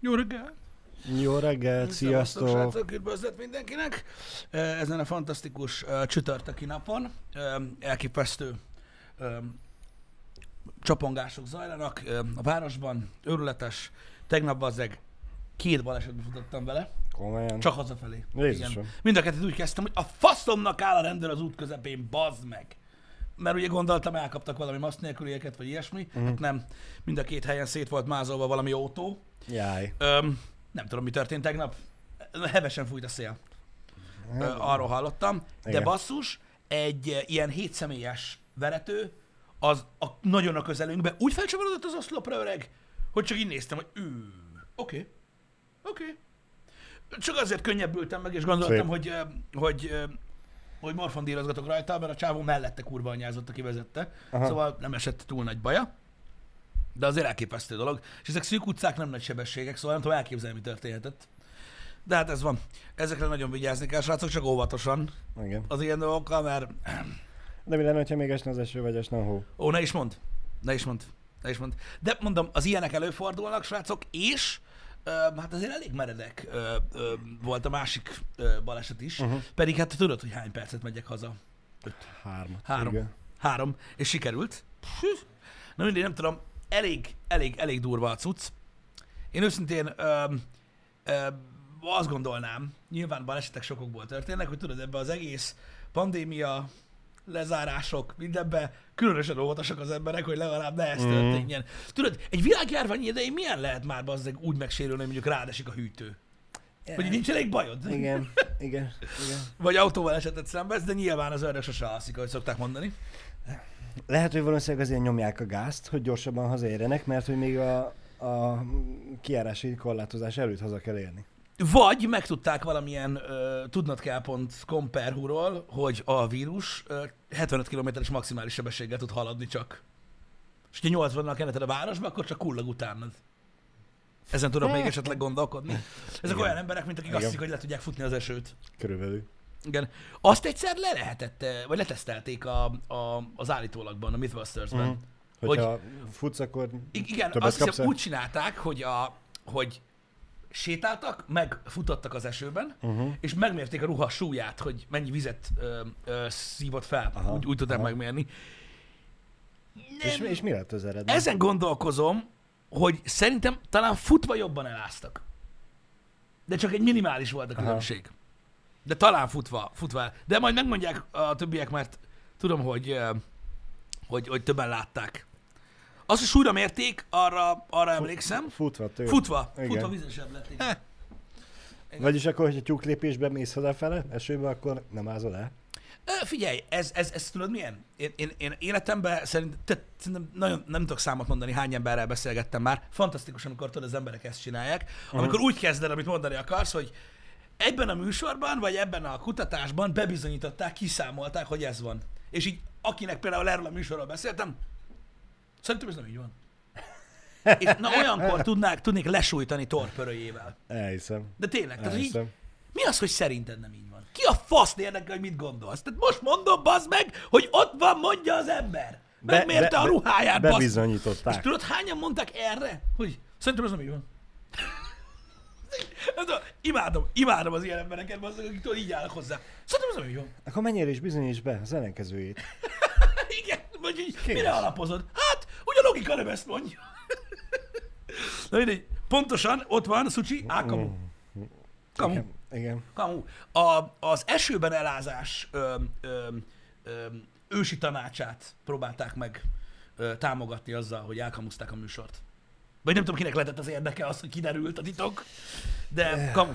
Jó reggelt! Jó reggelt, sziasztok! srácok, üdvözlet mindenkinek! Ezen a fantasztikus uh, csütörtöki napon um, elképesztő um, csapongások zajlanak um, a városban, őrületes. Tegnap bazzeg két balesetbe futottam vele, Komolyan. csak hazafelé. Jézusom. Mind a kettőt úgy kezdtem, hogy a faszomnak áll a rendőr az út közepén, bazd meg! Mert ugye gondoltam, elkaptak valami maszk nélkülieket, vagy ilyesmi. Mhm. Hát nem, mind a két helyen szét volt mázolva valami autó. Jaj. Öm, nem tudom, mi történt tegnap. Hevesen fújt a szél. Ö, arról hallottam. De Igen. basszus, egy ilyen hétszemélyes verető, az a, nagyon a közelünkbe úgy felcsavarodott az oszlopra öreg, hogy csak így néztem, hogy ő, oké, oké. Csak azért könnyebbültem meg, és gondoltam, Szép. hogy, hogy, hogy morfondírozgatok rajta, mert a csávó mellette kurva anyázott, aki vezette. Aha. Szóval nem esett túl nagy baja. De azért elképesztő dolog. És ezek szűk utcák, nem nagy sebességek, szóval nem tudom elképzelni, mi történhetett. De hát ez van. Ezekre nagyon vigyázni kell, srácok, csak óvatosan Igen. az ilyen dolgokkal, mert... De mi lenne, hogyha még esne az eső, vagy esne a hó? Ó, ne is mond. Ne is mond. Ne is mond. De mondom, az ilyenek előfordulnak, srácok, és hát azért elég meredek volt a másik baleset is. Uh-huh. Pedig hát tudod, hogy hány percet megyek haza. Hármat. Három. Igen. Három. És sikerült. Na mindig nem tudom, elég, elég, elég durva a cucc. Én őszintén ö, ö, azt gondolnám, nyilván balesetek sokokból történnek, hogy tudod, ebbe az egész pandémia, lezárások, mindenbe különösen óvatosak az emberek, hogy legalább ne ez Mm. történjen. Tudod, egy világjárvány idején milyen lehet már bazdeg úgy megsérülni, hogy mondjuk rádesik a hűtő? Hogy így nincs elég bajod? Igen, igen, igen. Vagy autóval esetet szenvedsz, de nyilván az ördög sose alszik, ahogy szokták mondani. Lehet, hogy valószínűleg azért nyomják a gázt, hogy gyorsabban hazaérjenek, mert hogy még a, a kiárási korlátozás előtt haza kell érni. Vagy megtudták valamilyen ö, tudnodkel.com per húról, hogy a vírus ö, 75 km-es maximális sebességgel tud haladni csak. És ha 80-nal kenneted a városba, akkor csak kullag utánad. Ezen tudok még esetleg gondolkodni. Ezek Igen. olyan emberek, mint akik azt Igen. hiszik, hogy le tudják futni az esőt. Körülbelül. Igen. Azt egyszer le lehetett, eh, vagy letesztelték a, a, az állítólagban, a Mythbusters-ben. Mhm. Hogyha futsz, akkor igen, többet azt hiszem úgy csinálták, hogy, a, hogy sétáltak, meg futottak az esőben, Uh-huh. és megmérték a ruha súlyát, hogy mennyi vizet ö, ö, szívott fel. Aha, úgy, úgy tudták aha. megmérni. És, Nem, és mi lett az eredmény? ezen gondolkozom, hogy szerintem talán futva jobban eláztak. De csak egy minimális volt a Aha. különbség. De talán futva, futva. De majd megmondják a többiek, mert tudom, hogy, hogy, hogy többen látták. Az, hogy súlyra mérték, arra, arra emlékszem. Futva tőle. Futva, Igen. futva vizesebb lett. igen. Vagyis akkor, hogyha tyúklépésben mész hazafele, esőbe, akkor nem ázol el? Ö, Figyelj, ez, ez, ez tudod milyen? Én, én, én életemben szerint, te, szerintem nagyon nem tudok számot mondani, hány emberrel beszélgettem már. Fantasztikus, amikor tudod, az emberek ezt csinálják. Amikor úgy kezded, amit mondani akarsz, hogy ebben a műsorban, vagy ebben a kutatásban bebizonyították, kiszámolták, hogy ez van. És így, akinek például erről a műsorról beszéltem, szerintem ez nem így van. És na olyankor tudnák, tudnék lesújtani torpörőjével. Elhiszem. De tényleg, tehát hogy így, Elhiszem. mi az, hogy szerinted nem így van? Ki a fasz érdekel, hogy mit gondolsz? Tehát most mondom, bazd meg, hogy ott van, mondja az ember. Megmérte a ruháját. És Bebizonyították. tudod, hányan mondták erre, hogy szerintem ez nem így van. Imádom, imádom az ilyen embereket, meg, akik tudod, így állnak hozzá. Szerintem ez nem így van. Akkor menjél és bizonyíts be az ellenkezőjét. Igen, vagy így, Kész. mire alapozod? A logika nem ezt mondja. Na mindegy, pontosan ott van, Szucsi, á, kamu. Kamu. Igen. Igen. Kamu. A, az esőben elázás ö, ö, ö, ősi tanácsát próbálták meg ö, támogatni azzal, hogy elkamuzták a műsort. Vagy nem tudom, kinek lehetett az érdeke az, hogy kiderült a titok, de kamu.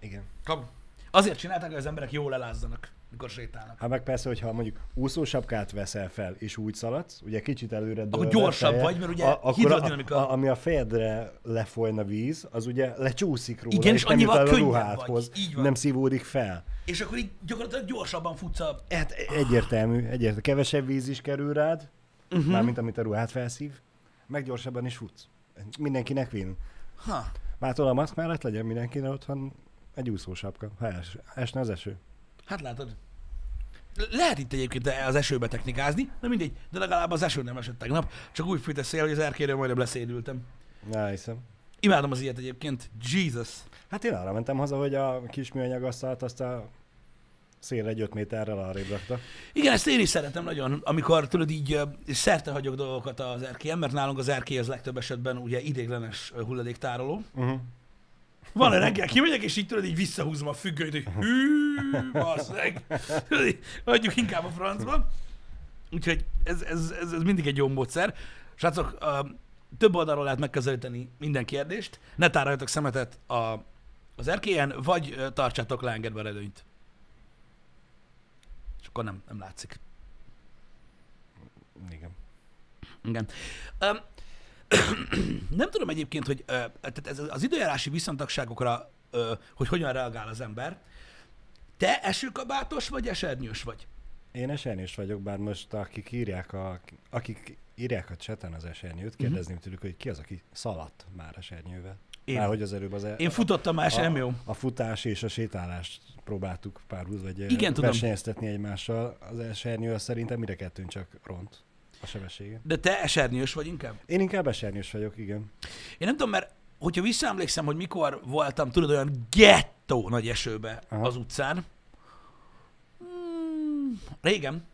Igen. kamu. Azért csinálták, hogy az emberek jól elázzanak, mikor sétálnak. Hát meg persze, hogyha mondjuk úszósapkát veszel fel, és úgy szaladsz, ugye kicsit előre Akkor dőlve gyorsabb feje, vagy, mert ugye akkor hidrodinamika- A, a, ami a fejedre lefolyna víz, az ugye lecsúszik róla, Igen, és nem annyival el a ruhádhoz, nem szívódik fel. És akkor így gyakorlatilag gyorsabban futsz a... Hát egyértelmű, egyértelmű. Kevesebb víz is kerül rád, uh-huh. mármint amit a ruhát felszív, meg gyorsabban is futsz. Mindenkinek win. Ha. Mától a maszk mellett legyen mindenkinek otthon egy úszósapka, ha es, esne az eső. Hát látod. Lehet itt egyébként az esőbe technikázni, de mindegy, de legalább az eső nem esett tegnap, csak úgy fűt a szél, hogy az erkéről majdnem leszédültem. Na, hiszem. Imádom az ilyet egyébként. Jesus. Hát én arra mentem haza, hogy a kis műanyag asztalt azt a szélre egy 5 méterrel arrébb rakta. Igen, ezt én is szeretem nagyon, amikor tudod így szerte hagyok dolgokat az erkélyen, mert nálunk az erkély az legtöbb esetben ugye idéglenes hulladéktároló. Uh-huh. Van egy reggel kimegyek, és így tudod, így visszahúzom a függönyt, hogy hű, bassz meg. Tudod, így, Hagyjuk inkább a francba. Úgyhogy ez, ez, ez, ez mindig egy jó módszer. Srácok, több oldalról lehet megközelíteni minden kérdést. Ne tároljatok szemetet a, az erkélyen, vagy tartsátok leengedve a redőnyt. És akkor nem, nem látszik. Igen. Igen. Um, nem tudom egyébként, hogy tehát ez az időjárási viszontagságokra, hogy hogyan reagál az ember. Te esőkabátos vagy esernyős vagy? Én esernyős vagyok, bár most akik írják a, akik írják a cseten az esernyőt, kérdezném tőlük, hogy ki az, aki szaladt már esernyővel. Én. Már hogy az előbb az e- Én futottam már, és a. A futás és a sétálást próbáltuk párhuz, vagy Igen, Igen, tudom. versenyeztetni egymással. Az esernyő az szerintem mire kettőn csak ront a sebessége. De te esernyős vagy inkább? Én inkább esernyős vagyok, igen. Én nem tudom, mert hogyha visszaemlékszem, hogy mikor voltam, tudod, olyan gettó nagy esőbe Aha. az utcán. Hmm, régen.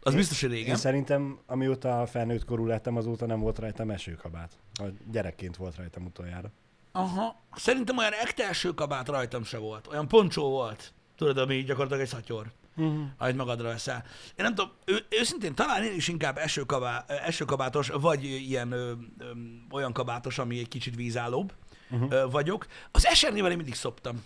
Az Én- biztos, hogy régen. Én szerintem, amióta felnőtt korú lettem, azóta nem volt rajtam esőkabát. A gyerekként volt rajtam utoljára. Aha. Szerintem olyan ekte esőkabát rajtam se volt. Olyan poncsó volt. Tudod, ami gyakorlatilag egy szatyor. Uh-huh. amit magadra veszel. Én nem tudom, ő, őszintén talán én is inkább esőkabá, esőkabátos, vagy ilyen ö, ö, olyan kabátos, ami egy kicsit vízállóbb Mhm. uh-huh. vagyok. Az esernyővel én mindig szoptam.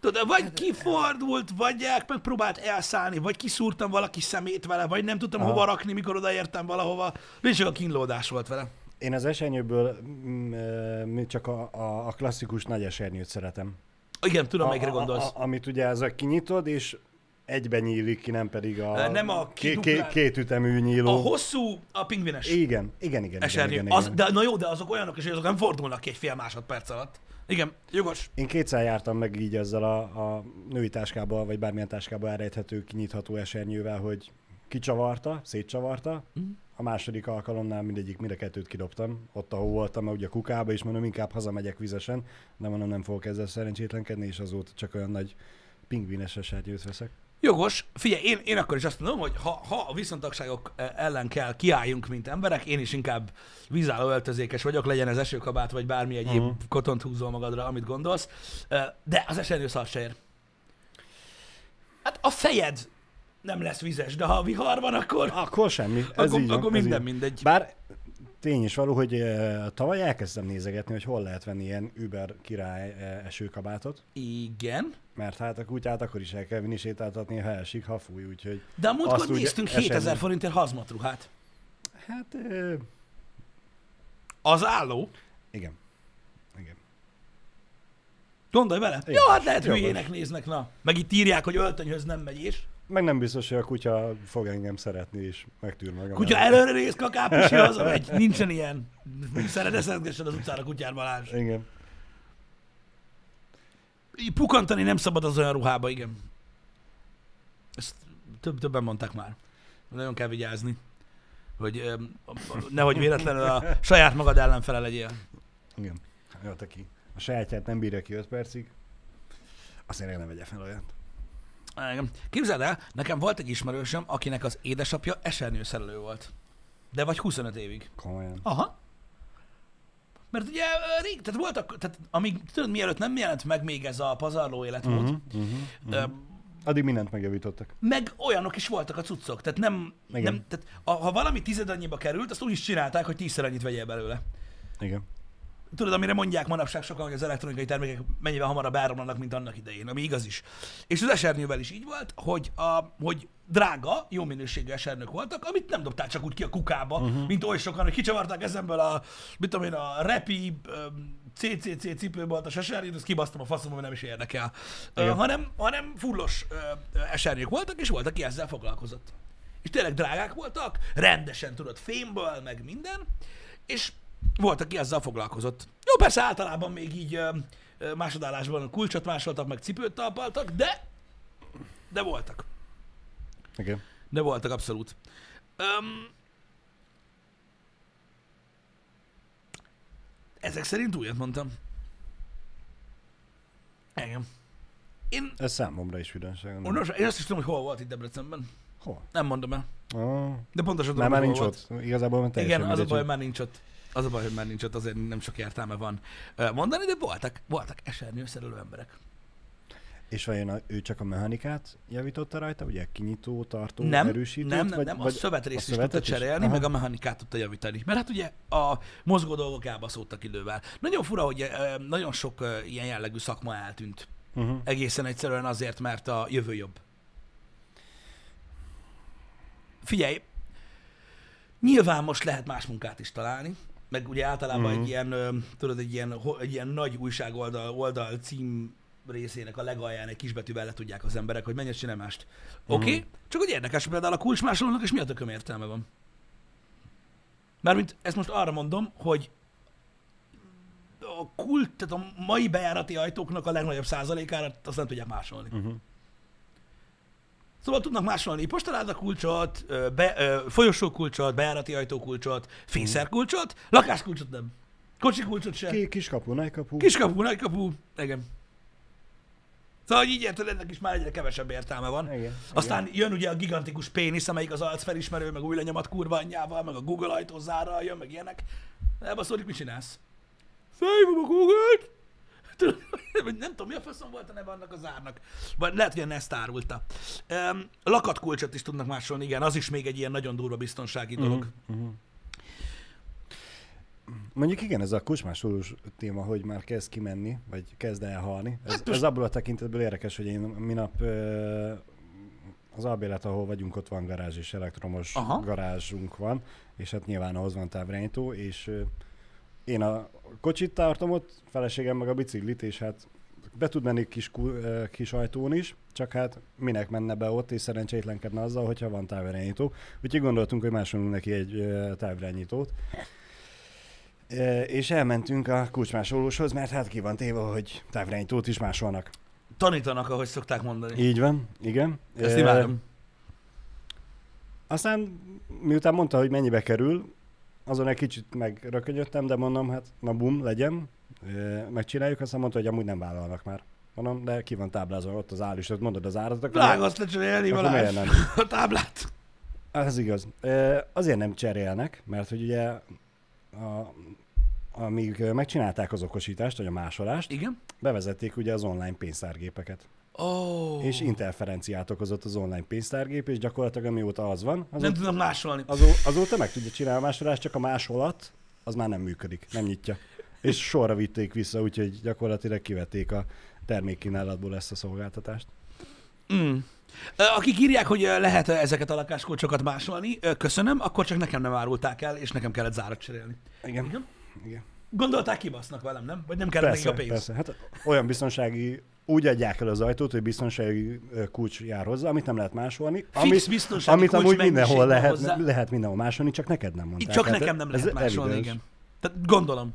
Tudod, vagy kifordult, vagy el- megpróbált elszállni, vagy kiszúrtam valaki szemét vele, vagy nem tudtam Aha. hova rakni, mikor odaértem valahova. Csak a kínlódás volt vele. Én az esernyőből mm, ö, csak a, a, a klasszikus nagy esernyőt szeretem. Igen, tudom, a, melyikre a, gondolsz. a, amit ugye ez a kinyitod, és egyben nyílik ki, nem pedig a, nem a ké, ké, két ütemű A nyíló. hosszú, a pingvines. Igen, igen, igen. esernyő. igen, Az, igen. de, na jó, de azok olyanok is, hogy azok nem fordulnak ki egy fél másodperc alatt. Igen, jogos. Én kétszer jártam meg így ezzel a, a női táskába, vagy bármilyen táskába elrejthető, kinyitható esernyővel, hogy kicsavarta, szétcsavarta. Mhm. A második alkalomnál mindegyik, mind a kettőt kidobtam. Ott, ahol voltam, meg ugye a kukába, és mondom, inkább hazamegyek vizesen, de mondom, nem fogok ezzel szerencsétlenkedni, és azóta csak olyan nagy pingvines esernyőt veszek. Jogos. Figyelj, én, én akkor is azt mondom, hogy ha, ha a viszontagságok eh, ellen kell kiálljunk, mint emberek, én is inkább vízálló öltözékes vagyok, legyen ez esőkabát, vagy bármi egyéb uh-huh. kotont húzol magadra, amit gondolsz. Eh, De az esernyő szar se ér. Hát a fejed nem lesz vizes, de ha vihar van, akkor, Akkor semmi. Ez akkor, így van, akkor ez minden így. mindegy. Bár tény is való, hogy eh, tavaly elkezdtem nézegetni, hogy hol lehet venni ilyen Uber király eh, esőkabátot, Igen. mert hát a kutyát akkor is el kell vinni sétáltatni, ha esik, ha fúj, úgyhogy De a múltkor néztünk esernyő. 7000 forintért hazmatruhát. hát eh, Az álló. igen. Igen. Gondolj bele. Igen. Jó, hát lehet hülyének néznek, na. Meg itt írják, hogy öltönyhöz nem megy és. Meg nem biztos, hogy a kutya fog engem szeretni, és megtűr magam. Kutya előre néz, kakápisi hazamegy. Nincsen ilyen. Szereteszedgessen az utcára kutyár Balázs. Igen. Pukantani nem szabad az olyan ruhába, igen. Ezt több, többen mondták már. Nagyon kell vigyázni, hogy öm, nehogy véletlenül a saját magad ellenfele legyél. Igen. Jött aki. A sajátját nem bírja ki 5 percig, azért ne vegye fel olyat. Képzeld el, nekem volt egy ismerősöm, akinek az édesapja esernyőszerelő volt. De vagy 25 évig. Komolyan. Aha. Mert ugye rég, tehát voltak, tehát amíg, tudod, mielőtt nem jelent meg még ez a pazarló életmód, Uh-huh, uh-huh. uh-huh, uh-huh. Addig mindent megjavítottak. meg olyanok is voltak a cuccok, tehát nem, Igen. nem tehát a, ha valami tized annyiba került, azt úgy is csinálták, hogy tízszer annyit vegyél belőle. Igen. Tudod, amire mondják manapság sokan, hogy az elektronikai termékek mennyivel hamarabb elromlanak, mint annak idején, ami igaz is. És az esernyővel is így volt, hogy, a, hogy drága, jó minőségű esernyők voltak, amit nem dobtál csak úgy ki a kukába, uh-huh. mint oly sokan, hogy kicsavarták kezemből a, mit tudom én, a repi CCC cipőboltos esernyőt, azt kibasztam a faszom, ami nem is érdekel. Igen. hanem, hanem fullos ö, esernyők voltak, és volt, aki ezzel foglalkozott. És tényleg drágák voltak, rendesen tudod, fémből, meg minden, és volt, aki ezzel foglalkozott. Jó, persze általában még így másodállásban kulcsot másoltak, meg cipőt talpaltak, de, de voltak. Igen. De voltak abszolút. Um, Ezek szerint újat mondtam. Igen. Én, Ez számomra is vidonság. nem? Nos, én azt is tudom, hogy hol volt itt Debrecenben. Hol? Nem mondom el. Oh, De pontosan tudom, már, már nincs volt. ott. Igazából már teljesen Igen, az a baj, már nincs ott. Az a baj, hogy már nincs ott, azért nem sok értelme van mondani, de voltak, voltak esernyőszerelő emberek. És vajon a, ő csak a mechanikát javította rajta, ugye kinyitó, tartó, Nem, erősítőt? nem, nem, vagy, nem, a szövetrészt is szövetet tudta cserélni, Aha. meg a mechanikát tudta javítani. Mert hát ugye a mozgó dolgok elbaszódtak idővel. Nagyon fura, hogy nagyon sok ilyen jellegű szakma eltűnt. Uh-huh. Egészen egyszerűen azért, mert a jövő jobb. Figyelj, nyilván most lehet más munkát is találni, meg ugye általában Mhm. egy ilyen, ö, tudod, egy ilyen, egy ilyen nagy újságoldal oldal cím részének a legalján egy kisbetűvel le tudják az emberek, hogy mennyit csinál mást. Oké, okay? csak hogy érdekes, például a kulcsmásolónak és mi a tököm értelme van. Mármint ezt most arra mondom, hogy a kult, tehát a mai bejárati ajtóknak a legnagyobb százalékára azt nem tudják másolni. Uh-huh. Szóval tudnak másolni postaláda kulcsot, be, folyosó kulcsot, bejárati ajtó kulcsot, fényszerkulcsot, lakáskulcsot nem. Kocsi kulcsot sem. Ki, kiskapu, nagykapu. Kiskapu, nagykapu, igen. Szóval így érted, ennek is már egyre kevesebb értelme van. Igen. Aztán jön ugye a gigantikus pénisz, amelyik az arcfelismerő, meg új lenyomat kurva anyjával, meg a Google ajtózárral jön, meg ilyenek. Elbaszódik, mit csinálsz? Felhívom a Google-t! Tudod, vagy nem tudom, mi a faszom volt a neve annak az árnak. Vagy lehet, hogy Nest árulta. Um, lakatkulcsot is tudnak másolni, igen, az is még egy ilyen nagyon durva biztonsági dolog. Uh-huh. Uh-huh. Mondjuk igen, ez a kusmásolós téma, hogy már kezd kimenni, vagy kezd elhalni. Ez, Hát most- ez abból a tekintetből érdekes, hogy én minap az albélet, ahol vagyunk, ott van garázs és elektromos Aha. Garázsunk van, és hát nyilván ahhoz van távirányító, és én a kocsit tartom ott, feleségem meg a biciklit, és hát be tud menni kis, kis ajtón is, csak hát minek menne be ott, és szerencsétlenkedne azzal, hogyha van távirányító. Úgyhogy gondoltunk, hogy másolunk neki egy távirányítót. És elmentünk a kulcsmásolóshoz, mert hát ki van téve, hogy távirányítót is másolnak. Tanítanak, ahogy szokták mondani. Így van, igen. Ezt E, imádom. Aztán miután mondta, hogy mennyibe kerül, azon egy kicsit megrökönyödtem, de mondom, hát na bum, legyen, megcsináljuk, aztán mondta, hogy amúgy nem vállalnak már. Mondom, de ki van táblázva ott az ár, és ott mondod az árat, akkor azt lecserélni, Balázs. nem? A táblát. Ez igaz. Azért nem cserélnek, mert hogy ugye a, amíg megcsinálták az okosítást, vagy a másolást, Igen. bevezették ugye az online pénztárgépeket. Oh. És interferenciát okozott az online pénztárgép, és gyakorlatilag amióta az van, Nem azóta, tudnak másolni. azó, azóta meg tudja csinálni a másolást, csak a másolat az már nem működik, nem nyitja. És sorra vitték vissza, úgyhogy gyakorlatilag kivették a termékkínálatból ezt a szolgáltatást. Mm. Akik írják, hogy lehet ezeket a lakáskulcsokat másolni, köszönöm, akkor csak nekem nem árulták el, és nekem kellett zárat cserélni. Igen. Igen? Igen. Gondolták, kibasznak velem, nem? Vagy nem kellett Persze, nekik a pénz? persze. Hát olyan biztonsági, úgy adják el az ajtót, hogy biztonsági kulcs jár hozzá, amit nem lehet másolni. Fix amit, biztonsági amit kulcs amúgy mindenhol lehet, hozzá. lehet mindenhol másolni, csak neked nem mondták. Itt csak Hát nekem nem lehet másolni, evidens. igen. Tehát gondolom.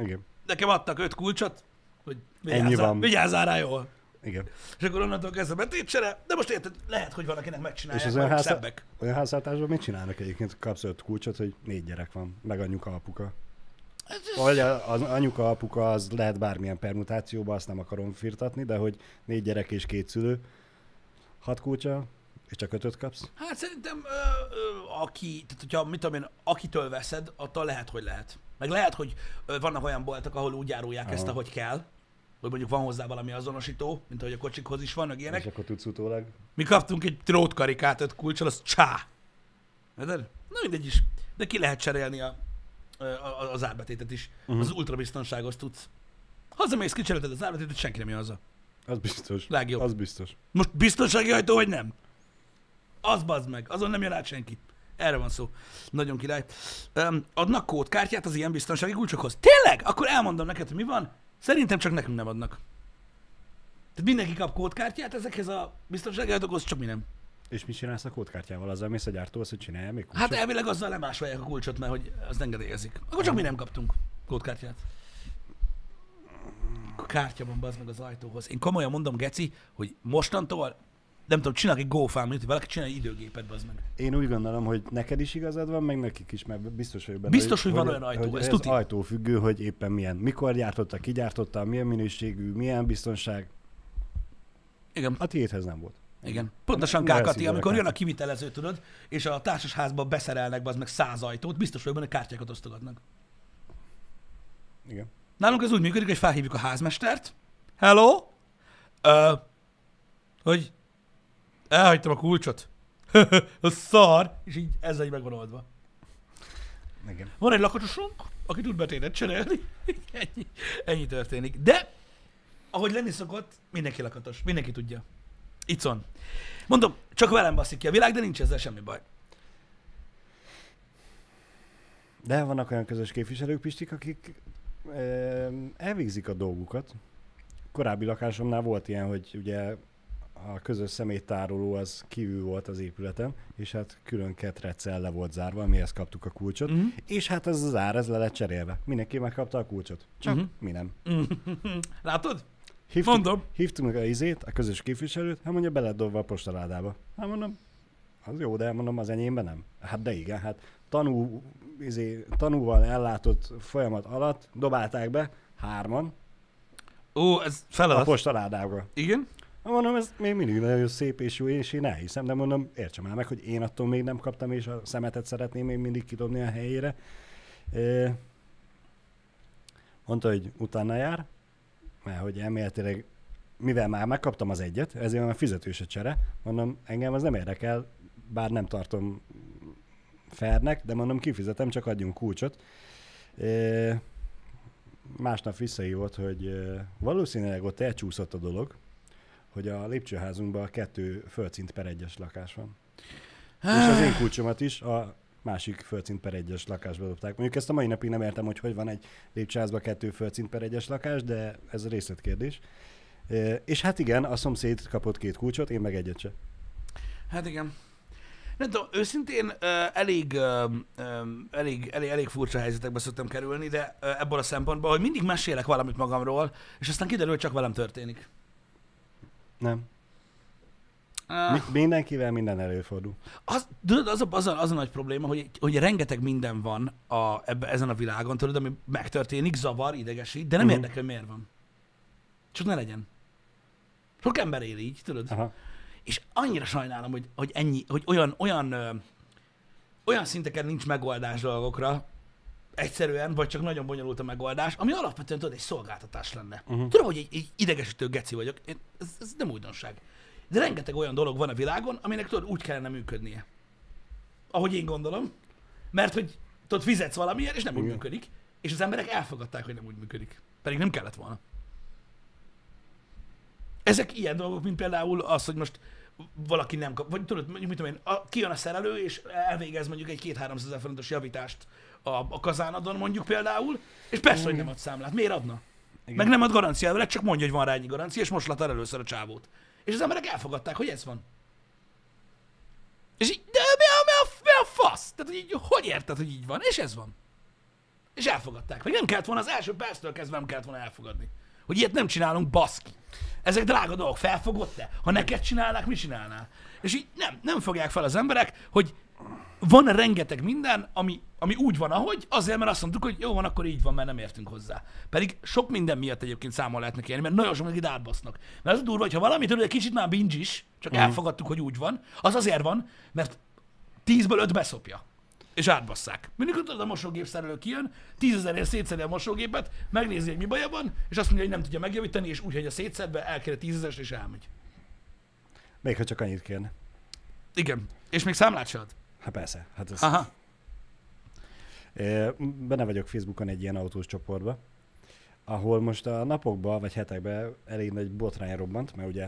Igen. Nekem adtak öt kulcsot, hogy vigyázzál, vigyázzál rá jól. Igen. És akkor onnantól kezdve betétcsere, de most érted, lehet, hogy van, akinek megcsinálják, És az olyan háza-. Olyan háztartásban mit csinálnak egyébként? Kapsz öt kulcsot, hogy négy gyerek van, meg anyuka, apuka. Vagy a- az anyuka, apuka az lehet bármilyen permutációban, azt nem akarom firtatni, de hogy négy gyerek és két szülő, hat kulcsa, és csak ötöt kapsz. Hát szerintem, ö, ö, aki, tehát hogyha, mit tudom én, akitől veszed, attól lehet, hogy lehet. Meg lehet, hogy ö, vannak olyan boltok, ahol úgy árulják Aha. ezt, ahogy kell, hogy mondjuk van hozzá valami azonosító, mint ahogy a kocsikhoz is van, meg És ilyenek. akkor tudsz utólag. Mi kaptunk egy trótkarikát öt kulcsal, az csá. Érted? Na mindegy is. De ki lehet cserélni a, az árbetétet is. Uh-huh. Mhm. Az ultrabiztonságos tudsz. Hazamész, kicserélted az árbetétet, senki nem jön haza. Az biztos. Legjobb. Az biztos. Most biztonsági ajtó, vagy nem? Az bazd meg, azon nem jön át senki. Erre van szó. Nagyon király. Um, adnak kódkártyát az ilyen biztonsági kulcsokhoz. Tényleg? Akkor elmondom neked, hogy mi van. Szerintem csak nekünk nem adnak. Tehát mindenki kap kódkártyát ezekhez a biztonsági ajtókhoz, csak mi nem. És mit csinálsz a kódkártyával? Azzal mész a gyártóhoz, hogy csinálja még kulcsot? Hát elvileg azzal lemásolják a kulcsot, mert hogy azt engedélyezik. Akkor csak mi nem kaptunk kódkártyát. Kártya van bazd meg az ajtóhoz. Én komolyan mondom, Geci, hogy mostantól nem tudom, csinálok egy GoFundMe-t, hogy valaki csinálj egy időgépet, bazd meg. Én úgy gondolom, hogy neked is igazad van, meg nekik is, mert biztos vagyok benne. Biztos, hogy van olyan ajtó, hogy ez ez tuti. ajtó függő, hogy éppen milyen. Mikor gyártotta, ki gyártotta, milyen minőségű, milyen biztonság. Igen. A tiédhez nem volt. Igen. Pontosan ne Kákati, szigorúak amikor jön a kivitelező, tudod, és a társasházba beszerelnek az meg száz ajtót, biztos vagyok benne, kártyákat osztogatnak. Igen. Nálunk ez úgy működik, hogy felhívjuk a házmestert. Hello? Ö, hogy elhagytam a kulcsot. a szar. És így ezzel így meg van oldva. Igen. Van egy lakatosunk, aki tud betétet cserélni. ennyi, ennyi történik. De, ahogy lenni szokott, mindenki lakatos. Mindenki tudja. Icon. Mondom, csak velem baszik ki a világ, de nincs ezzel semmi baj. De vannak olyan közös képviselők, Pistik, akik ö, elvégzik a dolgukat. Korábbi lakásomnál volt ilyen, hogy ugye a közös személytároló az kívül volt az épületen, és hát külön ketreccel le volt zárva, amihez kaptuk a kulcsot, Mhm. és hát ez az ár, ez le lett cserélve. Mindenki megkapta a kulcsot. Csak Mhm. uh-huh. mi nem. Látod? Hívtuk, Mondom. hívtunk a izét, a közös képviselőt, hát mondja, beledobva a postaládába. Hát mondom, az jó, de mondom, az enyémben nem. Hát de igen, hát tanú, izé, tanúval ellátott folyamat alatt dobálták be hárman Ó, ez a feladat. postaládába. Igen? Hát mondom, ez még mindig nagyon szép és jó, és én elhiszem, de mondom, értsem már meg, hogy én attól még nem kaptam, és a szemetet szeretném még mindig kidobni a helyére. E, mondta, hogy utána jár, mert hogy elméletileg, mivel már megkaptam az egyet, ezért már fizetős a csere, mondom, engem az nem érdekel, bár nem tartom fernek, de mondom, kifizetem, csak adjunk kulcsot. E, másnap visszahívott, hogy valószínűleg ott elcsúszott a dolog, hogy a lépcsőházunkban kettő földszint per egyes lakás van. És az én kulcsomat is a másik földszint per egyes lakásba dobták. Mondjuk ezt a mai napig nem értem, hogy hogy van egy lépcsőházban kettő földszint per egyes lakás, de ez a részletkérdés. És hát igen, a szomszéd kapott két kulcsot, én meg egyet se. Hát igen. Nem tudom, őszintén elég, elég, elég, elég furcsa helyzetekbe szoktam kerülni, de ebből a szempontból, hogy mindig mesélek valamit magamról, és aztán kiderül, hogy csak velem történik. Nem. Mi, mindenkivel minden előfordul. az, tudod, az a, az, a, az a nagy probléma, hogy, hogy rengeteg minden van a, ebbe, ezen a világon, tudod, ami megtörténik, zavar, idegesít, de nem uh-huh. érdekel, miért van. Csak ne legyen. Sok ember él így, tudod. Aha. És annyira sajnálom, hogy, hogy ennyi, hogy olyan, olyan, ö, olyan szinteken nincs megoldás dolgokra, egyszerűen, vagy csak nagyon bonyolult a megoldás, ami alapvetően tudod, egy szolgáltatás lenne. Uh-huh. Tudom, hogy egy, egy idegesítő geci vagyok, én, ez, ez nem újdonság. De rengeteg olyan dolog van a világon, aminek tudod, úgy kellene működnie. Ahogy én gondolom. Mert hogy tudod, fizetsz valamiért, és nem úgy Igen. működik. És az emberek elfogadták, hogy nem úgy működik. Pedig nem kellett volna. Ezek ilyen dolgok, mint például az, hogy most valaki nem kap, vagy tudod, mondjuk, mit tudom én, a, kijön a szerelő, és elvégez mondjuk egy két 300 ezer forintos javítást a, a kazánadon mondjuk például, és persze, hogy nem ad számlát. Miért adna? Igen. Meg nem ad garanciával, csak mondja, hogy van rá ennyi garancia, és most látta el először a csávót. És az emberek elfogadták, hogy ez van. És így, de mi a, mi a, mi a fasz? Tehát, hogy így, hogy érted, hogy így van? És ez van. És elfogadták. Meg nem kellett volna az első perctől kezdve nem kellett volna elfogadni. Hogy ilyet nem csinálunk, baszki. Ezek drága dolgok, felfogod te? Ha neked csinálnák, mi csinálnál? És így nem, nem fogják fel az emberek, hogy van rengeteg minden, ami, ami úgy van, ahogy, azért, mert azt mondtuk, hogy jó van, akkor így van, mert nem értünk hozzá. Pedig sok minden miatt egyébként számon lehetnek élni, mert nagyon sok mindenkit átbasznak. Mert az a durva, hogy ha valami tudod, egy kicsit már binge is, csak Mhm. elfogadtuk, hogy úgy van, az azért van, mert tízből öt beszopja. És átbasszák. Mindig tudod, a mosógép szerelő kijön, tízezerért szétszedi a mosógépet, megnézi, hogy mi baja van, és azt mondja, hogy nem tudja megjavítani, és úgy, hogy a szétszedve elkér tízezer, és elmegy. Még ha csak annyit kérne. Igen. És még számlát se ad. Hát persze, hát ez... Aha. Benne vagyok Facebookon egy ilyen autós csoportba, ahol most a napokban vagy hetekben elég nagy botrány robbant, mert ugye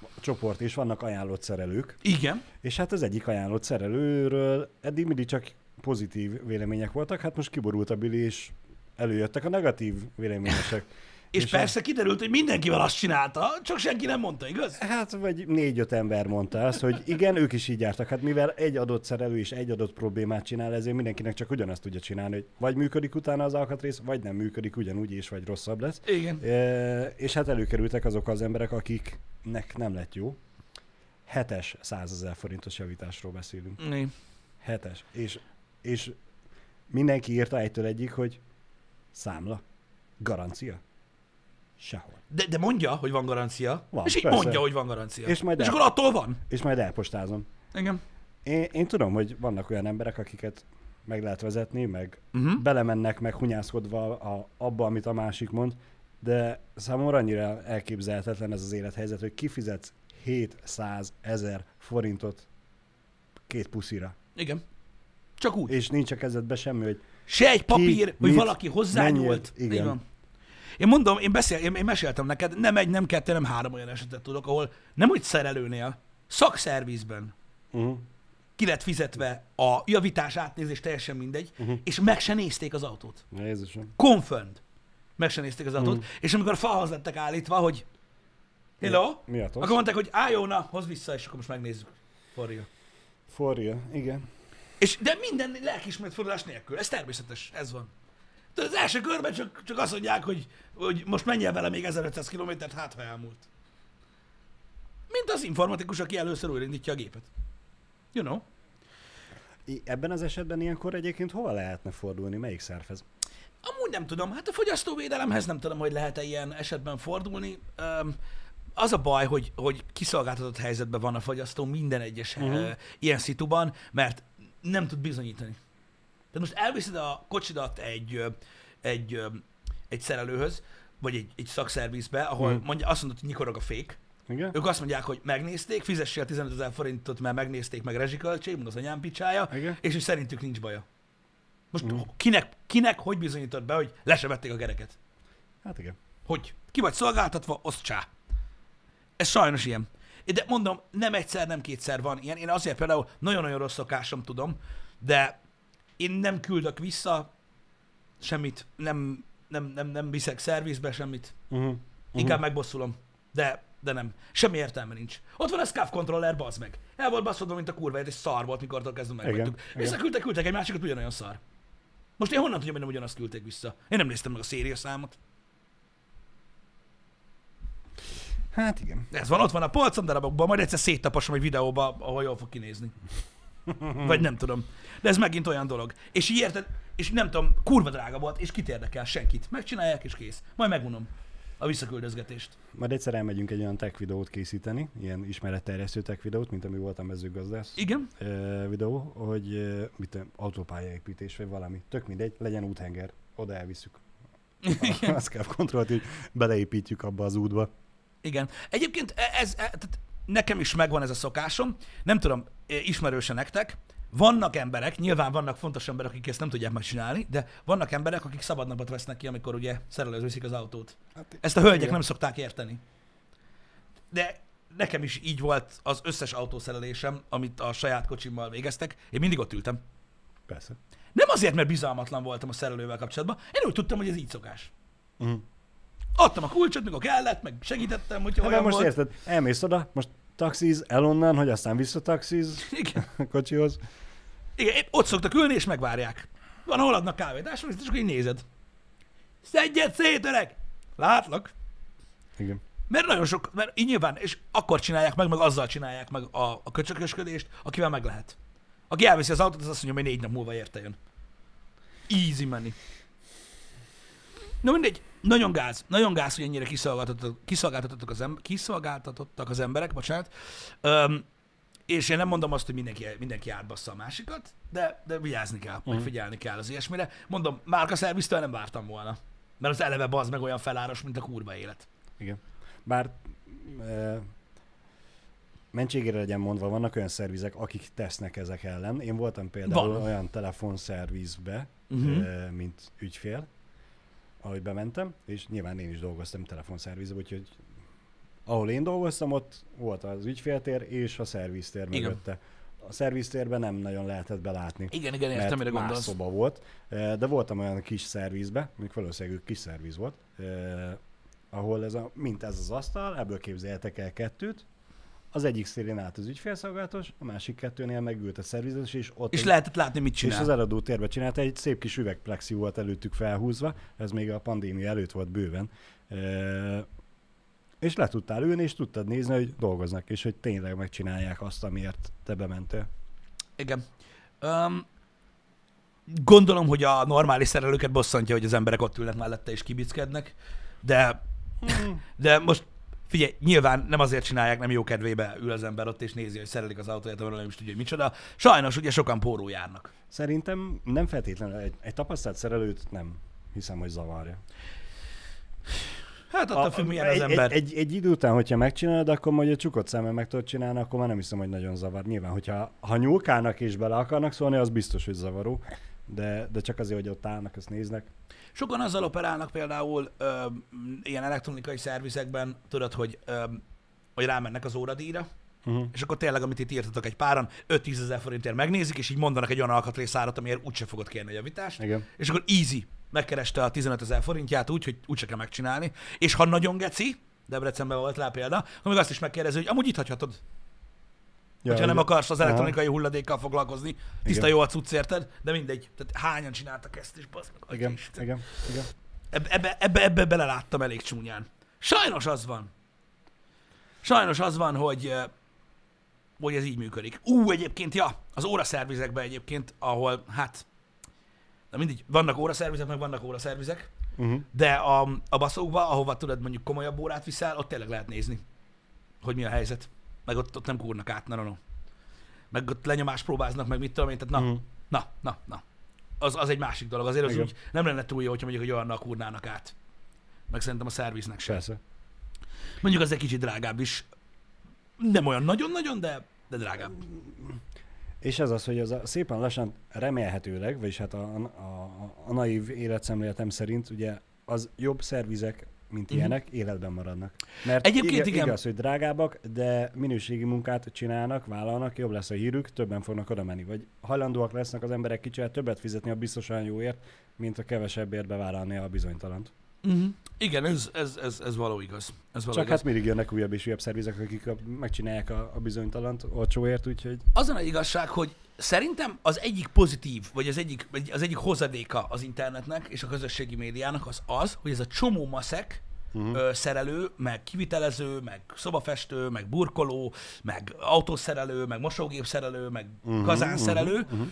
a csoport is vannak ajánlott szerelők, Igen. és hát az egyik ajánlott szerelőről eddig mindig csak pozitív vélemények voltak, hát most kiborult a bili, és előjöttek a negatív véleményesek. És, És persze kiderült, hogy mindenkivel azt csinálta, csak senki nem mondta, igaz? Hát, vagy négy-öt ember mondta azt, hogy igen, ők is így jártak. Hát mivel egy adott szerelő is egy adott problémát csinál, ezért mindenkinek csak ugyanazt tudja csinálni, hogy vagy működik utána az alkatrész, vagy nem működik ugyanúgy, és vagy rosszabb lesz. Igen. E, és hát előkerültek azok az emberek, akiknek nem lett jó. hetes százezer forintos javításról beszélünk. Mi? Hetes. És, és mindenki írta egytől egyik, hogy számla, garancia. Sehol. De, de mondja, hogy van garancia. Van, és így persze. mondja, hogy van garancia. És majd és el- akkor attól van. És majd elpostázom. Igen. Én, én tudom, hogy vannak olyan emberek, akiket meg lehet vezetni, meg Uh-huh. belemennek meghunyászkodva a, abba, amit a másik mond, de számomra annyira elképzelhetetlen ez az élethelyzet, hogy kifizetsz 700 ezer forintot két puszira, Igen. Csak úgy. és nincs a kezedbe semmi, hogy Se egy papír, hogy mit, valaki hozzányúlt. mennyit, igen. Így van. Én mondom, én, beszél, én, én meséltem neked, nem egy, nem kettő, nem három olyan esetet tudok, ahol nem úgy szerelőnél, szakszervizben uh-huh, ki lett fizetve a javítás, átnézés, teljesen mindegy, Mhm. és meg se nézték az autót. Jézusom. Confirmed. Meg se nézték az autót, Mhm. és amikor falhoz lettek állítva, hogy hello, Mi akkor mondták, hogy álljon, na, hozz vissza, és akkor most megnézzük. For real. For real, igen. És, de minden lelkismert fordulás nélkül. Ez természetes, ez van. De az első körben csak, csak azt mondják, hogy, hogy most menjen vele még 1500 kilométert, hát ha elmúlt. Mint az informatikus, aki először újraindítja a gépet. You know? Ebben az esetben ilyenkor egyébként hova lehetne fordulni? Melyik szervez? Amúgy nem tudom, hát a fogyasztóvédelemhez nem tudom, hogy lehet-e ilyen esetben fordulni. Az a baj, hogy, hogy kiszolgáltatott helyzetben van a fogyasztó minden egyes uh-huh. ilyen szituban, mert nem tud bizonyítani. Tehát most elviszed a kocsidat egy, egy, egy szerelőhöz, vagy egy, egy szakszervizbe, ahol Mhm. mondja, azt mondod, hogy nyikorog a fék. Igen? Ők azt mondják, hogy megnézték, fizessél 15 ezer forintot, mert megnézték meg rezsiköltség, meg az anyám picsája, Igen? és hogy szerintük nincs baja. Most Mhm. kinek, kinek hogy bizonyítod be, hogy le se vették a gereket? Hát igen. Hogy? Ki vagy szolgáltatva, osztsá. Ez sajnos ilyen. De mondom, nem egyszer, nem kétszer van ilyen. Én azért például nagyon-nagyon rossz szokásom tudom, de én nem küldök vissza semmit, nem, nem, nem, nem viszek szervizbe semmit. Uh-huh. Inkább megbosszulom. De, de nem. Semmi értelme nincs. Ott van a SCAF controller, bazd meg. El volt baszodva, mint a kurva, és szar volt, mikor kezdve megvettük. Visszaküldtek, küldtek egy másikat, ugyanolyan szar. Most én honnan tudjam, hogy nem ugyanazt küldték vissza? Én nem néztem meg a széria számot. Hát igen. Ez van, ott van a polcon darabokban, majd egyszer széttapasom egy videóba, ahol jól fog kinézni. Vagy nem tudom. De ez megint olyan dolog. És így érted, és nem tudom, kurva drága volt, és kit érdekel senkit. Megcsinálják, és kész. Majd megunom a visszaküldözgetést. Majd egyszer elmegyünk egy olyan tech videót készíteni, ilyen ismeretterjesztő tech videót, mint ami volt a mezőgazdász Igen? videó, hogy mit autópályaépítés vagy valami. Tök mindegy, legyen úthenger. Oda elviszük. Azt kell kontrollt, hogy beleépítjük abba az útba. Igen. Egyébként e- ez, e, tehát nekem is megvan ez a szokásom, nem tudom, e, ismerőse nektek, vannak emberek, nyilván vannak fontos emberek, akik ezt nem tudják megcsinálni, de vannak emberek, akik szabadnapot vesznek ki, amikor ugye szerelőz viszik az autót. Hát, Ezt a hölgyek igen. nem szokták érteni. De nekem is így volt az összes autószerelésem, amit a saját kocsimmal végeztek. Én mindig ott ültem. Persze. Nem azért, mert bizalmatlan voltam a szerelővel kapcsolatban, én úgy tudtam, hogy ez így szokás. Uh-huh. Adtam a kulcsot, mikor kellett, meg segítettem, hogyha Hát, olyan most volt. érted, elmész oda, most taxiz, el onnan, hogy aztán visszataxiz Igen. a kocsihoz. Igen, ott szoktak ülni, és megvárják. Van, ahol adnak kávét, és akkor így nézed. Szedjed szét, öreg! Látlak. Igen. Mert nagyon sok, mert így nyilván, és akkor csinálják meg, meg azzal csinálják meg a, a köcsökösködést, akivel meg lehet. Aki elviszi az autót, az azt mondja, hogy négy nap múlva érte jön. Easy money. Na mindegy, nagyon gáz, nagyon gáz, hogy ennyire kiszolgáltatottak, kiszolgáltatottak, az, em- kiszolgáltatottak az emberek, bocsánat. Öm, és én nem mondom azt, hogy mindenki, mindenki átbassza a másikat, de, de vigyázni kell, uh-huh. meg figyelni kell az ilyesmire. Mondom, márka szerviztől nem vártam volna. Mert az eleve bazd meg olyan feláras, mint a kurva élet. Igen. Bár e, mentségére legyen mondva, vannak olyan szervizek, akik tesznek ezek ellen. Én voltam például Van. olyan telefonszervizbe, Mhm. uh-huh. mint ügyfél, ahogy bementem, és nyilván én is dolgoztam telefonszervizbe, úgyhogy ahol én dolgoztam, ott volt az ügyféltér és a szerviztér Igen. mögötte. A szerviztérben nem nagyon lehetett belátni. Igen, igen, értem, mire más gondolsz. szoba volt, de voltam olyan kis szervizbe, még valószínűleg kis szerviz volt, ahol ez a, mint ez az asztal, ebből képzeljetek el kettőt, az egyik szélén állt az ügyfélszolgálatos, a másik kettőnél megült a szervizes, és ott És egy, lehetett látni, mit és csinál. az eladó térbe csinálta, egy szép kis üvegplexi volt előttük felhúzva, ez még a pandémia előtt volt bőven. Eh, És le tudtál ülni, és tudtad nézni, hogy dolgoznak, és hogy tényleg megcsinálják azt, amiért te bementél. Igen. Um, gondolom, hogy a normális szerelőket bosszantja, hogy az emberek ott ülnek mellette és kibickednek, de, de most figyelj, nyilván nem azért csinálják, nem jó kedvébe ül az ember ott és nézi, hogy szerelik az autóját, ahol nem is tudja, hogy micsoda. Sajnos ugye sokan póró járnak. Szerintem nem feltétlenül, egy, egy tapasztalt szerelőt nem hiszem, hogy zavarja. Hát attól függ, milyen az ember. Egy, egy, egy idő után, hogyha megcsinálod, akkor majd a csukott szemmel meg tudod csinálni, akkor már nem hiszem, hogy nagyon zavar. Nyilván, hogyha ha nyúlkálnak és bele akarnak szólni, az biztos, hogy zavaró. De, de csak azért, hogy ott állnak, ezt néznek. Sokan azzal operálnak például ö, ilyen elektronikai szervizekben, tudod, hogy, ö, hogy rámennek az óradíjra, Uh-huh. és akkor tényleg, amit itt írtatok egy páran, 5-10 ezer forintért megnézik, és így mondanak egy olyan alkatrészárat, amiért úgyse fogod kérni a javítást. Igen. És akkor easy, megkereste a 15 ezer forintját úgy, hogy úgyse kell megcsinálni. És ha nagyon geci, Debrecenben volt rá példa, akkor még azt is megkérdezi, hogy amúgy itt hagyhatod, ja, hogyha nem akarsz az Aha. elektronikai hulladékkal foglalkozni. Tiszta Igen. jó a cucc, érted? De mindegy. Tehát hányan csináltak ezt, és bazd meg, Igen, Isten. igen, igen. Ebbe, ebbe, ebbe, ebbe beleláttam elég csúnyán. Sajnos az van. Sajnos az van, hogy, hogy ez így működik. Ú, egyébként, ja, az óraszervizekben egyébként, ahol, hát, na mindig, vannak óraszervizek, meg vannak óraszervizek, Uh-huh. de a, a baszókba, ahova tudod mondjuk komolyabb órát viszel, ott tényleg lehet nézni, hogy mi a helyzet. Meg ott, ott nem kúrnak át, na, na, na. Meg ott lenyomást próbáznak, meg mit tudom én, tehát na, Mhm. na, na, na. Az, az egy másik dolog. Azért az Igen. úgy nem lenne túl jó, hogyha mondjuk egy olyannal kúrnának át. Meg szerintem a szerviznek sem. Persze. Mondjuk az egy kicsit drágább is. Nem olyan nagyon-nagyon, de, de drágább. És ez az, hogy az a szépen lassan remélhetőleg, vagyis hát a, a, a, a naív életszemléletem szerint ugye az jobb szervizek, mint Mhm. ilyenek, életben maradnak. Mert Egyébként igaz, igen. igaz, hogy drágábbak, de minőségi munkát csinálnak, vállalnak, jobb lesz a hírük, többen fognak oda menni. Vagy hajlandóak lesznek az emberek kicsit többet fizetni a biztosan jóért, mint a kevesebbért bevállalni a bizonytalant. Uh-huh. Igen, ez, ez, ez, ez való igaz. Ez való Csak igaz. hát mindig jönnek újabb és újabb szervizek, akik a, megcsinálják a, a bizonytalant olcsóért, úgyhogy Az a igazság, hogy szerintem az egyik pozitív, vagy az egyik, vagy az egyik hozadéka az internetnek és a közösségi médiának az az, hogy ez a csomó maszek, uh-huh. ö, szerelő, meg kivitelező, meg szobafestő, meg burkoló, meg autószerelő, meg mosógépszerelő, meg uh-huh, kazánszerelő, uh-huh, uh-huh.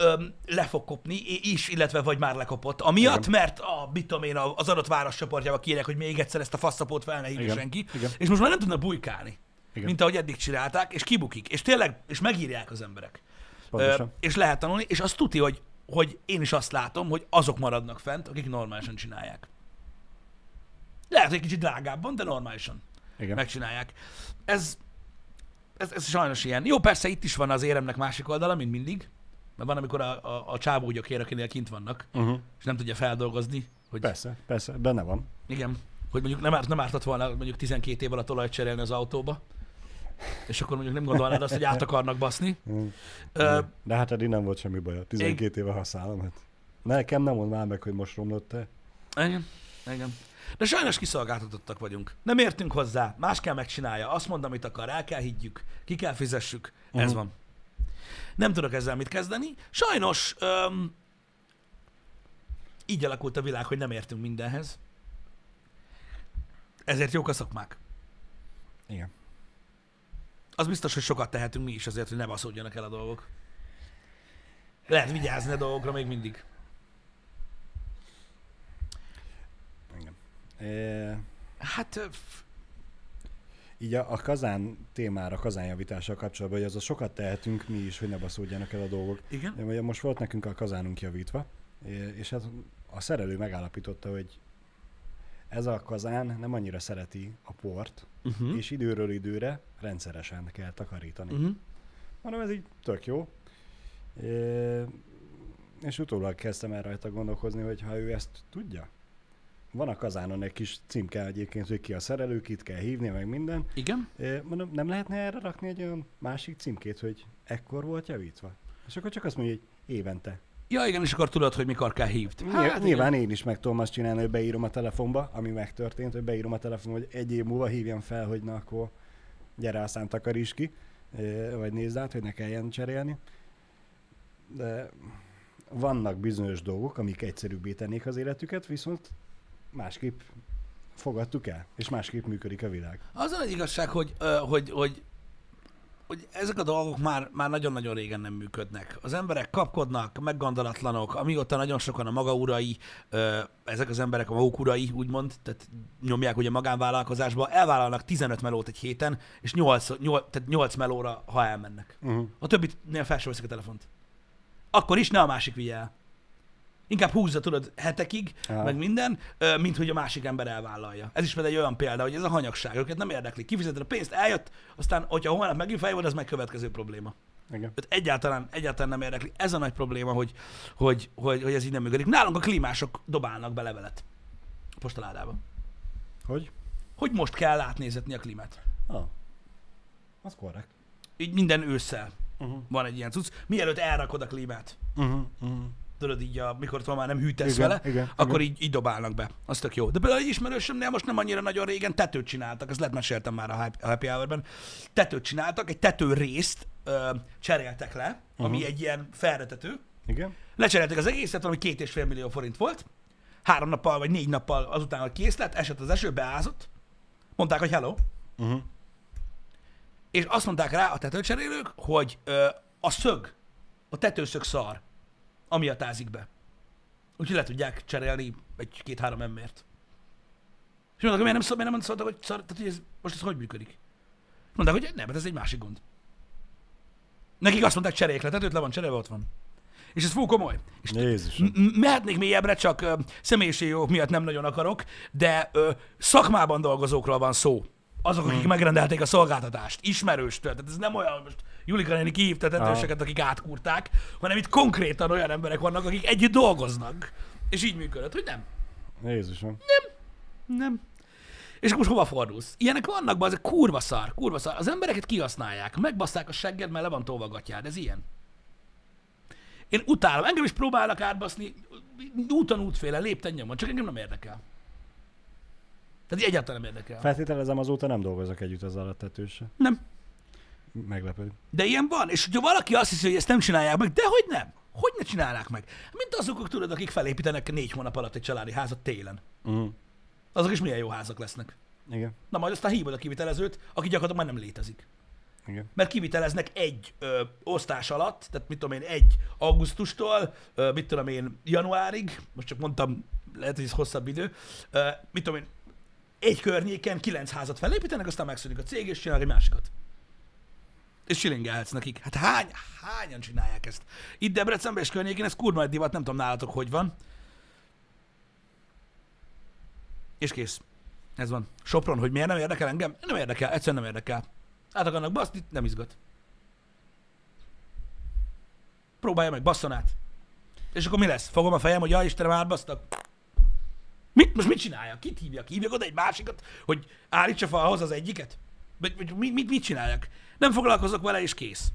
Öm, le fog kopni, is, illetve vagy már lekopott. Amiatt, Igen. mert a, mit tudom én, az adott város csoportjába kérek, hogy még egyszer ezt a faszapót fel ne hívja senki, Igen. és most már nem tudnak bujkálni, Igen. mint ahogy eddig csinálták, és kibukik, és tényleg, és megírják az emberek. Pontosan. Ö, és lehet tanulni, és azt tuti, hogy, hogy én is azt látom, hogy azok maradnak fent, akik normálisan csinálják. Lehet, hogy egy kicsit drágábban, de normálisan igen. megcsinálják. Ez, ez, ez sajnos ilyen. Jó, persze itt is van az éremnek másik oldala, mint mindig, mert van, amikor a, a, a csábúgyok akinél kint vannak, Uh-huh. és nem tudja feldolgozni, hogy Persze, persze, benne van. igen, hogy mondjuk nem, árt, nem ártott volna mondjuk 12 év alatt olajat cserélni az autóba, és akkor mondjuk nem gondolnád azt, hogy át akarnak baszni. Ö, De hát eddig nem volt semmi baj, 12 éve használom. Hát. Nekem nem mond már meg, hogy most romlott te. Igen, igen. De sajnos kiszolgáltatottak vagyunk. Nem értünk hozzá, más kell megcsinálja. Azt mond, amit akar, el kell higgyük, ki kell fizessük. Ez Mhm. van. Nem tudok ezzel mit kezdeni. Sajnos öm, így alakult a világ, hogy nem értünk mindenhez. Ezért jók a szakmák. Igen. Az biztos, hogy sokat tehetünk mi is azért, hogy ne baszódjanak el a dolgok. Lehet vigyázni a dolgokra még mindig. Igen. E, Hát, így a, a kazán témára, kazánjavítással kapcsolatban, hogy az a sokat tehetünk mi is, hogy ne baszódjanak el a dolgok. igen. De ugye most volt nekünk a kazánunk javítva, és hát a szerelő megállapította, hogy ez a kazán nem annyira szereti a port, Uh-huh. és időről időre rendszeresen kell takarítani. Uh-huh. Mondom, ez így tök jó. É, és utólag kezdtem el rajta gondolkozni, hogy ha ő ezt tudja, van a kazánon egy kis címke egyébként, hogy ki a szerelő, kit kell hívni, meg minden. Igen. É, mondom, nem lehetne erre rakni egy olyan másik címkét, hogy ekkor volt javítva? És akkor csak azt mondja, hogy évente. Ja, igen, és akkor tudod, hogy mikor kell hívni. Hát, igen. Nyilván én is meg tudom azt csinálni, hogy beírom a telefonba, ami megtörtént, hogy beírom a telefonba, hogy egy év múlva hívjam fel, hogy na akkor gyere, aztán takaríts ki, vagy nézd át, hogy ne kelljen cserélni. De vannak bizonyos dolgok, amik egyszerűbbé tennék az életüket, viszont másképp fogadtuk el, és másképp működik a világ. Az a nagy igazság, hogy, hogy, hogy, hogy ezek a dolgok már, már nagyon-nagyon régen nem működnek. Az emberek kapkodnak, meggondolatlanok, amióta nagyon sokan a maga urai, ö, ezek az emberek a maguk urai, úgymond, tehát nyomják ugye magánvállalkozásba, elvállalnak 15 melót egy héten, és 8, 8, tehát 8 melóra, ha elmennek. Uh-huh. A többitnél fel a telefont. Akkor is ne a másik vigye el. Inkább húzza, tudod, hetekig, Aha. meg minden, mint hogy a másik ember elvállalja. Ez is például egy olyan példa, hogy ez a hanyagság, őket nem érdekli. Kifizeted a pénzt, eljött, aztán, hogyha holnap megint feljön, az meg következő probléma. Igen. Egyáltalán, egyáltalán nem érdekli. Ez a nagy probléma, hogy, hogy, hogy, hogy ez így nem működik. Nálunk a klímások dobálnak be levelet a postaládába. Hogy? Hogy most kell átnézetni a klímát. Ah. Az korrekt. Így minden ősszel Uh-huh. van egy ilyen cucc. Mielőtt elrakod a klímát, Uh-huh. Uh-huh. Tudod így, a, mikor már nem hűtesz Igen, vele, igen, akkor igen. így, így dobálnak be. Az tök jó. De például egy ismerősömnél most nem annyira nagyon régen tetőt csináltak, ezt lehet meséltem már a Happy- Hour-ben. Tetőt csináltak, egy tető részt ö, cseréltek le, ami Mhm. egy ilyen felretető. Igen. Lecseréltek az egészet, valami két és fél millió forint volt. Három nappal vagy négy nappal azután, hogy kész lett, esett az eső, beázott. Mondták, hogy hello. Uh-huh. És azt mondták rá a tetőcserélők, hogy ö, a szög, a tetőszög szar, amiatt ázik be. Úgyhogy le tudják cserélni egy-két-három embert. És mondták, hogy miért nem, szól, miért nem szóltak, hogy szar, tehát hogy ez, most ez hogy működik? Mondták, hogy nem, hát ez egy másik gond. Nekik azt mondták, cseréljék le, tetőt le van cserélve, ott van. És ez fú komoly. És Jézus. M- m- mehetnék mélyebbre, csak ö, személyiségi jogok miatt nem nagyon akarok, de ö, szakmában dolgozókról van szó. Azok, akik Hmm. megrendelték a szolgáltatást, ismerőstől. Tehát ez nem olyan, hogy most Julika néni kihívta tetőseket, akik átkúrták, hanem itt konkrétan olyan emberek vannak, akik együtt dolgoznak. És így működött, hogy nem. Jézusom. Nem. És akkor most hova fordulsz? Ilyenek vannak, ez kurva szar, kurva szar. Az embereket kihasználják, megbasszák a segged, mert le van tolva a gatyád. Ez ilyen. Én utálom, engem is próbálnak átbaszni, úton útféle, lépten nyomon, csak engem nem érdekel. Tehát egyáltalán nem érdekel. Feltételezem azóta nem dolgozok együtt az alattetőssel. Nem. Meglepő. De ilyen van, és hogyha valaki azt hiszi, hogy ezt nem csinálják meg, de hogy nem? Hogy ne csinálnák meg? Mint azok, tudod, akik felépítenek négy hónap alatt egy családi házat télen. Uh-huh. Azok is milyen jó házak lesznek. Igen. Na majd aztán hívod a kivitelezőt, aki gyakorlatilag már nem létezik. Igen. mert kiviteleznek egy ö, osztás alatt, tehát mit tudom én, egy augusztustól, ö, mit tudom én, januárig, most csak mondtam, lehet, hogy ez hosszabb idő, ö, mit tudom én, egy környéken kilenc házat felépítenek, aztán megszűnik a cég, és csinál egy másikat. És silingelhetsz nekik. Hát hány, hányan csinálják ezt? Itt Debrecenben és környékén ez kurva egy divat, nem tudom nálatok, hogy van. És kész. Ez van. Sopron, hogy miért nem érdekel engem? Nem érdekel, egyszerűen nem érdekel. Át akarnak baszni, nem izgat. Próbálja meg, basszon át. És akkor mi lesz? Fogom a fejem, hogy ja Istenem, átbasztak. Mit, most mit csinálja? Kit hívjak? Hívjak oda egy másikat, hogy állítsa falhoz az egyiket? Vagy, mit, mit, mit csináljak? Nem foglalkozok vele, és kész.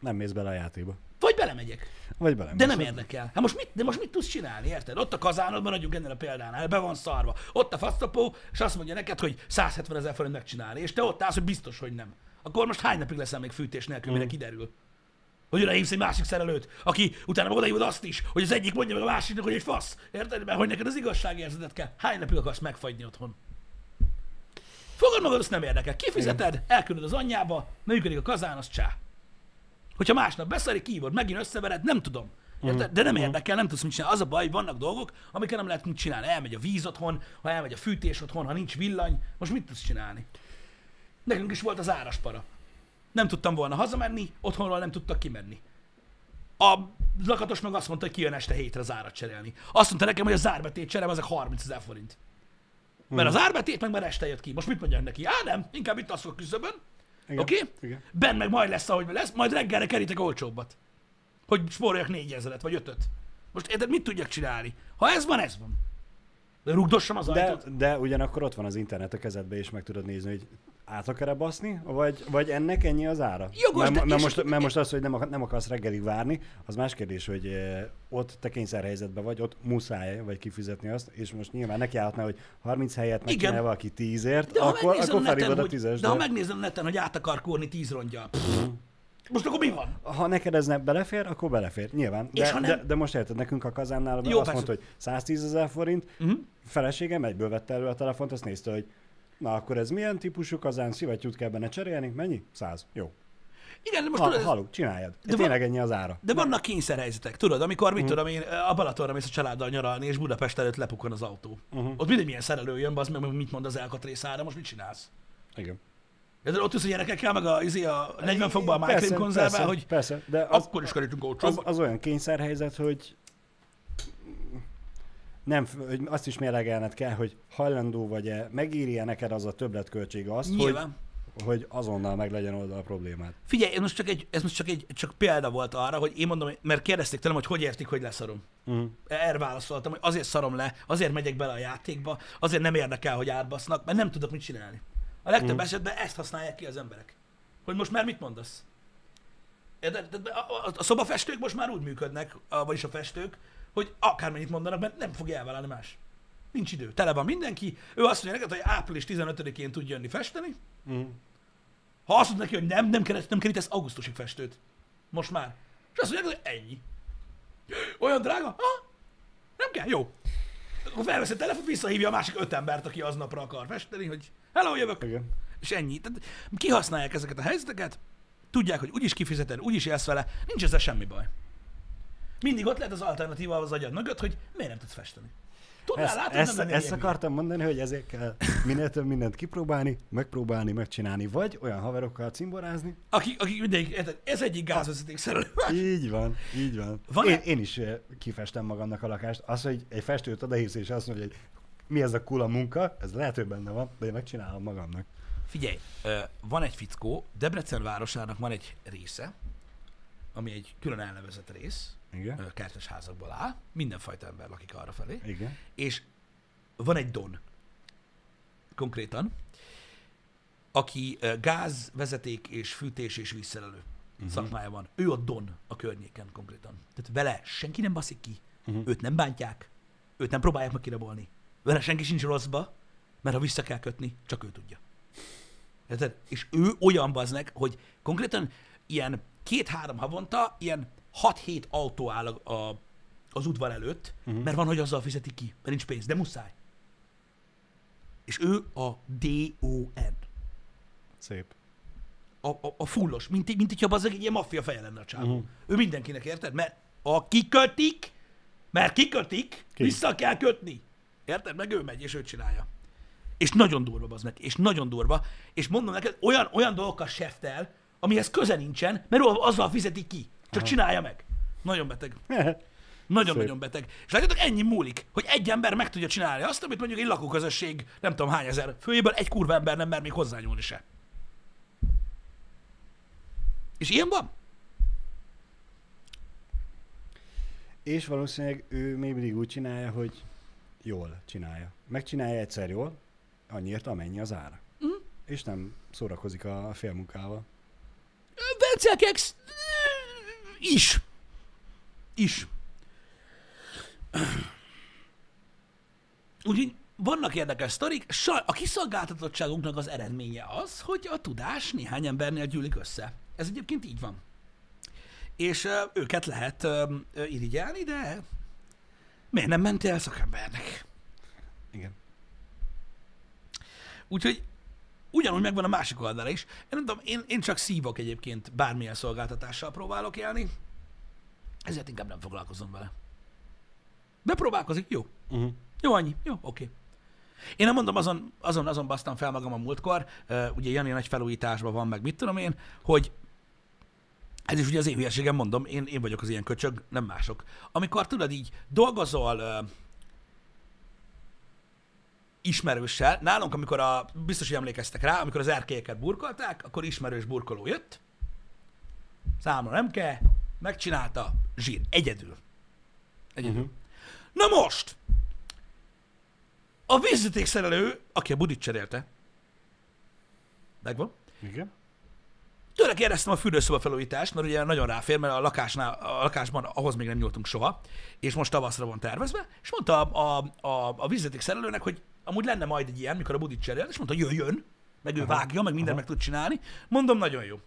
Nem mész bele a játékba. Vagy belemegyek. Vagy bele. De nem érdekel. Hát most mit, de most mit tudsz csinálni, érted? Ott a kazánodban, adjuk ennél a példánál, be van szarva. Ott a fasztapó, és azt mondja neked, hogy 170 ezer forint megcsinálni, és te ott állsz, hogy biztos, hogy nem. Akkor most hány napig leszel még fűtés nélkül, mire kiderül? Hogy oda hívsz egy másik szerelőt, aki utána odaívod azt is, hogy az egyik mondja meg a másiknak, hogy egy fasz. Érted? Mert hogy neked az igazságérzetet kell. Hány napig akarsz megfagyni otthon? Fogad magad, azt nem érdekel. Kifizeted, elküldöd az anyjába, működik a kazán, az csá. Hogyha másnap beszarik, kívod, megint összevered, nem tudom. Érted? De nem érdekel, nem tudsz mit csinálni. Az a baj, vannak dolgok, amiket nem lehet mit csinálni. Elmegy a víz otthon, ha elmegy a fűtés otthon, ha nincs villany, most mit tudsz csinálni? Nekünk is volt az áraspara. Nem tudtam volna hazamenni, otthonról nem tudtak kimenni. A lakatos meg azt mondta, hogy kijön este hétre az árat cserélni. Azt mondta nekem, hogy a zárbetét cserem, ezek 30 ezer forint. Mert az árbetét meg már este jött ki. Most mit mondjak neki? Á, nem, inkább itt alszok küszöbön. Oké? Okay? Ben meg majd lesz, ahogy lesz, majd reggelre kerítek olcsóbbat. Hogy spóroljak négyezeret, vagy ötöt. Most érted, mit tudjak csinálni? Ha ez van, ez van. De rugdossam az De, ajtót. de ugyanakkor ott van az internet a kezedbe, és meg tudod nézni, hogy át akar-e baszni, vagy, vagy ennek ennyi az ára? Jogos, mert, de- mert, és- most, mert most az, hogy nem, ak- nem akarsz reggelig várni, az más kérdés, hogy eh, ott te kényszerhelyzetben vagy, ott muszáj vagy kifizetni azt, és most nyilván nekiállhatná, hogy 30 helyet megcsinál valaki 10-ért, De akkor, akkor felhívod a hogy, 10-es. de ha megnézed a neten, hogy át akar kórni tíz rongyal. Pff, Most akkor mi van? Ha neked ez nem belefér, akkor belefér, nyilván. És De, ha nem? de, de most érted, nekünk a kazánnál Jó, azt persze. mondta, hogy 110 ezer forint, Uh-huh. feleségem egyből vette elő a telefont, azt nézte, hogy na akkor ez milyen típusú kazán, szivattyút kell benne cserélni, mennyi? 100. Jó. Igen, de most Ha, tudod, haluk, csináljad. De De van- tényleg ennyi az ára. De vannak kényszerhelyzetek, tudod, amikor, mit tudom én, a Balatonra mész a családdal nyaralni, és Budapest előtt lepukkan az autó. Uh-huh. Ott mindegy milyen szerelő jön, az meg mit mond az elkatrész ára, most mit csinálsz? Igen. De ott ülsz a gyerekekkel, meg a, izé, a 40 fokban a Michael konzervvel, hogy persze, de az, akkor is kerültünk az, olcsóbb. az, olyan kényszerhelyzet, hogy nem, hogy azt is mérlegelned kell, hogy hajlandó vagy-e, megéri-e neked az a többletköltség azt, hogy, Nyilván. hogy azonnal meg legyen oldal a problémád. Figyelj, most csak egy, ez most csak egy csak példa volt arra, hogy én mondom, mert kérdezték tőlem, hogy hogy értik, hogy leszarom. Uh-huh. Erre válaszoltam, hogy azért szarom le, azért megyek bele a játékba, azért nem érdekel, hogy átbasznak, mert nem tudok mit csinálni. A legtöbb Mhm. esetben ezt használják ki az emberek. Hogy most már mit mondasz? A, a szobafestők most már úgy működnek, a, vagyis a festők, hogy akármennyit mondanak, mert nem fogja elvállalni más. Nincs idő. Tele van mindenki. Ő azt mondja neked, hogy április 15-én tud jönni festeni. Uh-huh. Ha azt mondod neki, hogy nem, nem, keres, nem kerítesz augusztusig festőt. Most már. És azt mondják, hogy ennyi. Olyan drága? Ha? Nem kell, jó. Akkor felvesz a telefont, visszahívja a másik öt embert, aki aznapra akar festeni, hogy hello, jövök. Igen. És ennyi. Tehát kihasználják ezeket a helyzeteket, tudják, hogy úgyis kifizeted, úgyis élsz vele, nincs ezzel semmi baj. Mindig ott lehet az alternatíva az agyad mögött, hogy miért nem tudsz festeni. Tudnál, Ezt, látod, ezt, nem ezt akartam mondani, hogy ezért kell minél több mindent kipróbálni, megpróbálni, megcsinálni, vagy olyan haverokkal cimborázni. Akik, akik mindig, ez egyik gázvezeték szerelő. Így van, így van. Van én, én is eh, kifestem magamnak a lakást. Az, hogy egy festőt odahisz, és azt mondja, hogy mi ez a kula munka, ez lehet, hogy benne van, de én megcsinálom magamnak. Figyelj, van egy fickó, Debrecen városának van egy része, ami egy külön elnevezett rész, Igen? kertes házakból áll, mindenfajta ember lakik arra felé, Igen. és van egy don, konkrétan, aki ö, gáz, vezeték és fűtés és vízszerelő uh-huh. szakmája van. Ő a don a környéken konkrétan. Tehát vele senki nem baszik ki, uh-huh. őt nem bántják, őt nem próbálják meg kirabolni. Vele senki sincs rosszba, mert ha vissza kell kötni, csak ő tudja. Érted? És ő olyan baznek, hogy konkrétan ilyen két-három havonta ilyen 6-7 autó áll a, a, az udvar előtt, uh-huh. mert van, hogy azzal fizeti ki, mert nincs pénz, de muszáj. És ő a DON. Szép. A, a, a fullos, mint, mint hogyha az egy ilyen maffia feje lenne a csávó. Uh-huh. Ő mindenkinek, érted? Mert a kikötik, mert kikötik, Ki? Vissza kell kötni. Érted? Meg ő megy, és ő csinálja. És nagyon durva az meg, és nagyon durva. És mondom neked, olyan, olyan dolgokkal seftel, amihez köze nincsen, mert azzal fizeti ki. Csak csinálja meg. Nagyon beteg. Nagyon-nagyon beteg. És látjátok, ennyi múlik, hogy egy ember meg tudja csinálni azt, amit mondjuk egy lakóközösség, nem tudom hány ezer főjéből egy kurva ember nem mer még hozzányúlni se. És ilyen van? És valószínűleg ő még mindig úgy csinálja, hogy jól csinálja. Megcsinálja egyszer jól, annyiért amennyi az ára. Mhm. És nem szórakozik a félmunkával. Vencelkex is. Is. Úgyhogy vannak érdekes sztorik. Saj- A kiszolgáltatottságunknak az eredménye az, hogy a tudás néhány embernél gyűlik össze. Ez egyébként így van. És ö, őket lehet ö, ö, irigyelni, de miért nem mentél el szakembernek? Igen. Úgyhogy ugyanúgy megvan a másik oldala is. Én nem tudom, én, én csak szívok egyébként bármilyen szolgáltatással próbálok élni, ezért inkább nem foglalkozom vele. Bepróbálkozik, jó. Uh-huh. Jó, annyi. Jó, oké. Én nem mondom, azon, azon, azon basztam fel magam a múltkor, uh, ugye Jani nagy felújításban van, meg mit tudom én, hogy ez is ugye az én hülyeségem, mondom, én, én vagyok az ilyen köcsög, nem mások. Amikor tudod így dolgozol uh, ismerőssel, nálunk, amikor a, biztos, hogy emlékeztek rá, amikor az erkélyeket burkolták, akkor ismerős burkoló jött, számla nem kell, megcsinálta, zsír, egyedül. Egyedül. Uh-huh. Na most, a vízvezetékszerelő, aki a budit cserélte, megvan, Igen. tőle kérdeztem a fürdőszoba felújítást, mert ugye nagyon ráfér, mert a, lakásnál, a lakásban ahhoz még nem nyúltunk soha, és most tavaszra van tervezve, és mondta a, a, a, a vízvezetékszerelőnek, hogy amúgy lenne majd egy ilyen, mikor a budit cserélt, és mondta, jöjjön, meg ő Aha. vágja, meg minden Aha. meg tud csinálni. Mondom, nagyon jó.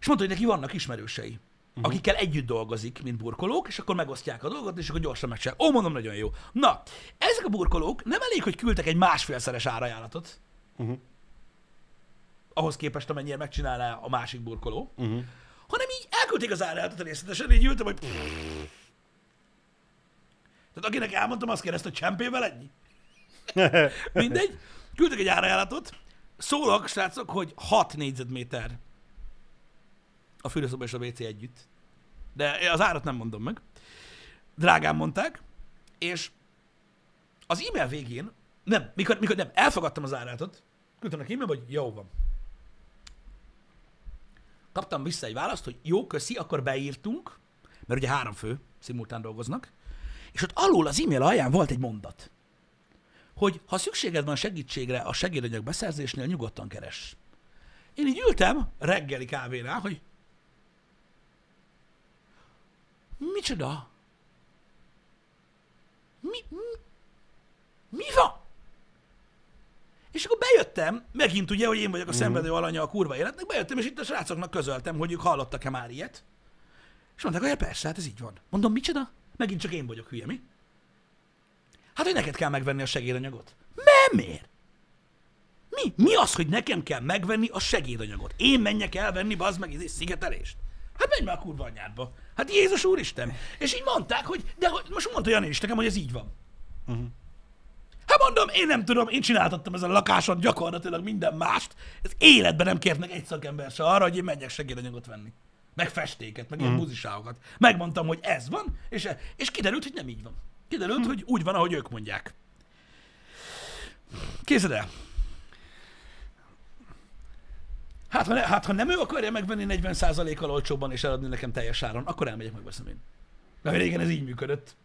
És mondta, hogy neki vannak ismerősei, uh-huh. akikkel együtt dolgozik, mint burkolók, és akkor megosztják a dolgot, és akkor gyorsan megcsinál. Ó, mondom, nagyon jó. Na, ezek a burkolók nem elég, hogy küldtek egy másfélszeres árajánlatot, Uh-huh. ahhoz képest, amennyire megcsinálná a másik burkoló, Uh-huh. hanem így elküldték az árajánlatot részletesen, így ültem, hogy... Tehát akinek elmondtam, azt kérdezte, hogy csempével ennyi. Mindegy. Küldtek egy árajánlatot. Szólok, srácok, hogy 6 négyzetméter a fürdőszoba és a WC együtt. De az árat nem mondom meg. Drágán mondták, és az e-mail végén, nem, mikor, mikor nem, elfogadtam az áratot, küldtem neki e-mailbe, hogy jó van. Kaptam vissza egy választ, hogy jó, köszi, akkor beírtunk, mert ugye három fő szimultán dolgoznak, és ott alul az e-mail alján volt egy mondat, hogy ha szükséged van segítségre a segédanyag beszerzésnél, nyugodtan keres. Én így ültem reggeli kávénál, hogy micsoda? Mi, mi, mi van? És akkor bejöttem, megint ugye, hogy én vagyok a szenvedő alanya a kurva életnek, bejöttem, és itt a srácoknak közöltem, hogy ők hallottak-e már ilyet. És mondták, hogy ja, persze, hát ez így van. Mondom, micsoda? Megint csak én vagyok hülye, mi? Hát, hogy neked kell megvenni a segédanyagot. Nem miért? Mi? Mi az, hogy nekem kell megvenni a segédanyagot? Én menjek elvenni, bazd meg, ez szigetelést? Hát menj már a kurva anyádba. Hát Jézus Úristen. És így mondták, hogy, de hogy, most mondta Jani is nekem, hogy ez így van. Uh-huh. Hát mondom, én nem tudom, én csináltattam ezen a lakáson gyakorlatilag minden mást. Ez életben nem kért meg egy szakember se arra, hogy én menjek segédanyagot venni. Meg festéket, meg ilyen buziságokat. Megmondtam, hogy ez van, és, és kiderült, hogy nem így van. Kiderült, hogy úgy van, ahogy ők mondják. Készed el. Hát ha, ne, hát, ha nem ő akarja megvenni 40%-kal olcsóbban és eladni nekem teljes áron, akkor elmegyek, megveszem én. Mert régen ez így működött.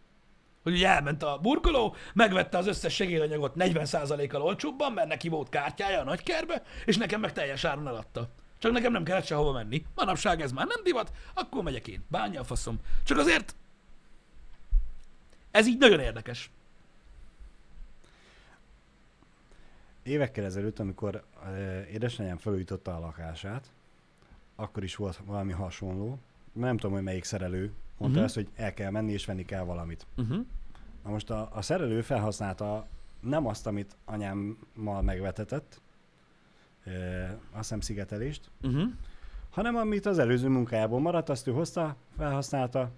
Hogy ugye elment a burkoló, megvette az összes segélyanyagot 40%-kal olcsóbban, mert neki volt kártyája a nagykerbe, és nekem meg teljes áron eladta. Csak nekem nem kellett sehova menni. Manapság ez már nem divat, akkor megyek én. Bánja a faszom. Csak azért ez így nagyon érdekes. Évekkel ezelőtt, amikor édesanyám felújította a lakását, akkor is volt valami hasonló. Nem tudom, hogy melyik szerelő mondta Mhm. uh-huh. ezt, hogy el kell menni és venni kell valamit. Uh-huh. Na most a, a szerelő felhasználta nem azt, amit anyámmal megvetetett, uh, azt hiszem szigetelést, Uh-huh. hanem amit az előző munkájából maradt, azt ő hozta, felhasználta,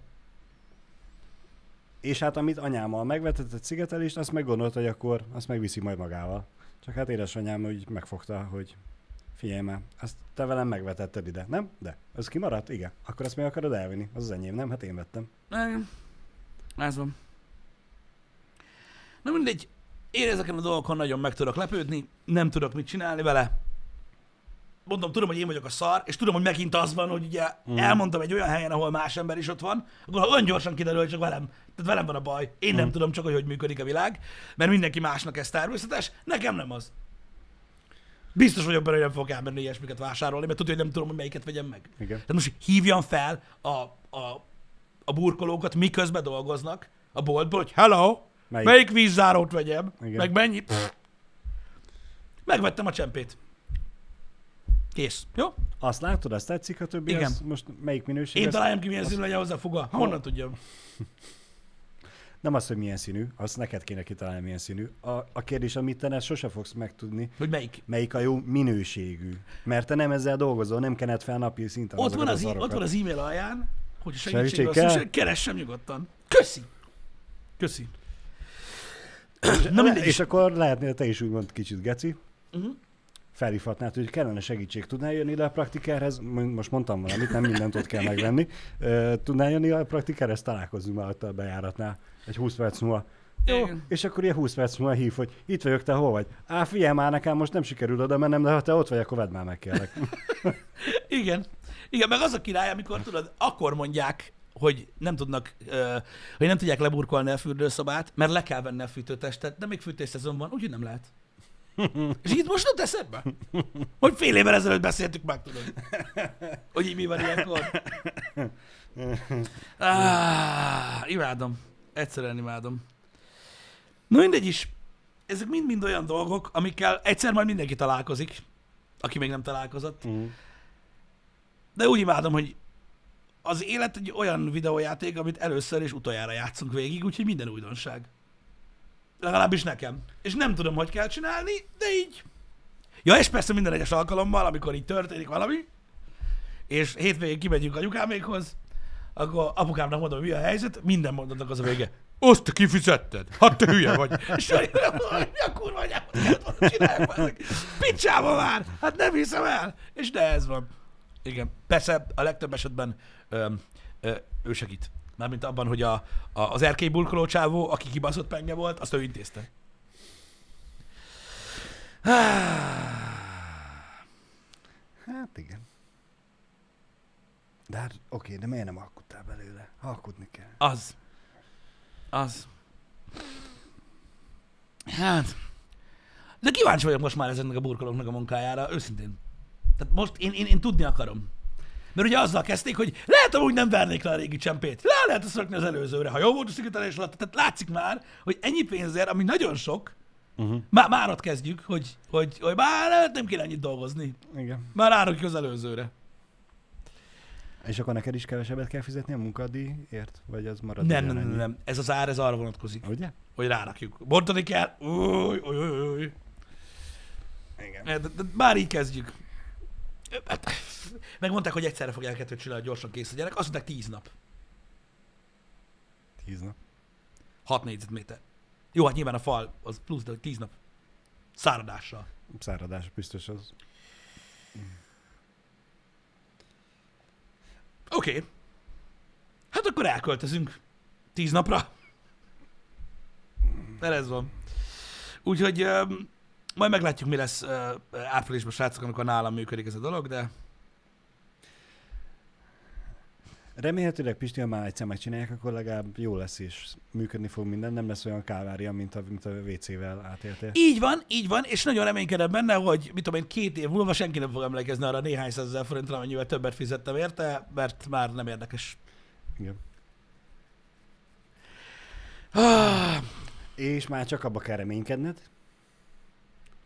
és hát amit anyámmal megvetetett szigetelést, azt meg gondolta, hogy akkor azt megviszi majd magával. Csak hát édesanyám úgy megfogta, hogy figyelj már, azt te velem megvetetted ide, nem? De, ez kimaradt? Igen. Akkor azt meg akarod elvinni? Az az enyém, nem? Hát én vettem. Igen. Ez van. Na mindegy, én ezeken a dolgokon nagyon meg tudok lepődni, nem tudok mit csinálni vele. Mondom, tudom, hogy én vagyok a szar, és tudom, hogy megint az van, hogy ugye mm. elmondtam egy olyan helyen, ahol más ember is ott van, akkor olyan gyorsan kiderül, hogy csak velem, tehát velem van a baj. Én nem tudom csak, hogy hogy működik a világ, mert mindenki másnak ez természetes, nekem nem az. Biztos vagyok benne, hogy nem fogok elmenni ilyesmiket vásárolni, mert tudja, hogy nem tudom, hogy melyiket vegyem meg. Igen. Tehát most hívjam fel a, a, a burkolókat, miközben dolgoznak a boltból, hogy hello, Melyik? melyik, melyik vízzárót vegyem, Igen. meg mennyi. Megvettem a csempét. Kész. Jó? Azt látod, azt tetszik a többi? Igen. Az most melyik minőség? Én az- találjam ki, milyen színű legyen hozzá foga. Honnan tudjam? Nem az, hogy milyen színű, azt neked kéne kitalálni, milyen színű. A, a kérdés, amit te ezt sose fogsz megtudni, Hogy melyik? melyik a jó minőségű. Mert te nem ezzel dolgozol, nem kened fel napi szinten Ott van, az, szarokat. ott van az e-mail alján, hogy Segítség segítségre kell? szükség, keressem nyugodtan. Köszi. Köszi. Na és is. akkor lehetnél te is úgymond kicsit geci, Uh-huh. Felhívhatnád, hogy kellene segítség. Tudnál jönni ide a praktikerhez? M- Most mondtam valamit, nem mindent ott kell megvenni. Tudnál jönni a praktikerhez? Találkozzunk már ott a bejáratnál. Egy 20 perc múlva. Jó, Igen. és akkor ilyen 20 perc múlva hív, hogy itt vagyok, te hol vagy? Á, figyelj már, nekem most nem sikerül oda mennem, de ha te ott vagy, akkor vedd már meg, kérlek. Igen. Igen, meg az a király, amikor tudod, akkor mondják, hogy nem tudnak, hogy nem tudják leburkolni a fürdőszobát, mert le kell venni a fűtőtestet, de még fűtésszezon van, úgyhogy nem lehet. És itt most nem eszedbe? Hogy fél évvel ezelőtt beszéltük meg, tudod. Hogy így mi van ilyenkor. Ah, imádom. Egyszerűen imádom. Na mindegy is. Ezek mind-mind olyan dolgok, amikkel egyszer majd mindenki találkozik, aki még nem találkozott. Mm. de úgy imádom, hogy az élet egy olyan videójáték, amit először és utoljára játszunk végig, úgyhogy minden újdonság. Legalábbis nekem. És nem tudom, hogy kell csinálni, de így. Ja, és persze minden egyes alkalommal, amikor így történik valami, és hétvégén kimegyünk anyukámékhoz, akkor apukámnak mondom, hogy mi a helyzet, minden mondatnak az a vége. Azt te kifizetted? Hát te hülye vagy. És hogy mi a kurva anyámat bazzeg. Picsába már! Hát nem hiszem el! És de ez van. Igen. Persze a legtöbb esetben ö, ö, ő segít. Mármint abban, hogy a, a, az erkély burkoló csávó, aki kibaszott penge volt, azt ő intézte. Hát igen. De hát oké, de miért nem alkudtál belőle? Alkudni kell. Az. Az. Hát. De kíváncsi vagyok most már ezeknek a burkolóknak a munkájára, őszintén. Tehát most én, én, én tudni akarom. Mert ugye azzal kezdték, hogy lehet amúgy nem vernék le a régi csempét. Le lehet azt rakni az előzőre, ha jó volt a szigetelés alatt. Tehát látszik már, hogy ennyi pénzért, ami nagyon sok, Uh-huh. már, már ott kezdjük, hogy, hogy, hogy már nem kéne ennyit dolgozni. Igen. Már rárakjuk az előzőre. És akkor neked is kevesebbet kell fizetni a munkadíjért? Vagy az marad Nem, nem, nem, nem. Ez az ár, ez arra vonatkozik, Ugye? hogy rárakjuk. Bontani kell. Új, új, új, új. Igen. De, de, már így kezdjük. Hát, megmondták, hogy egyszerre fogják kettőt csinálni, hogy gyorsan készüljenek. Azt mondták 10 nap. Tíz nap. 6 négyzetméter. Jó, hát nyilván a fal az plusz, de 10 nap. Száradással. Száradás biztos az. Oké. Okay. Hát akkor elköltözünk. 10 napra. Mert ez van. Úgyhogy um, majd meglátjuk, mi lesz uh, áprilisban, srácok, amikor nálam működik ez a dolog, de Remélhetőleg Pisti, ha már egyszer megcsinálják, akkor legalább jó lesz és működni fog minden, nem lesz olyan kávária, mint a, mint a WC-vel átéltél. Így van, így van, és nagyon reménykedem benne, hogy mit tudom én, két év múlva senki nem fog emlékezni arra néhány százezer forintra, amennyivel többet fizettem érte, mert már nem érdekes. Igen. Ah, És már csak abba kell reménykedned,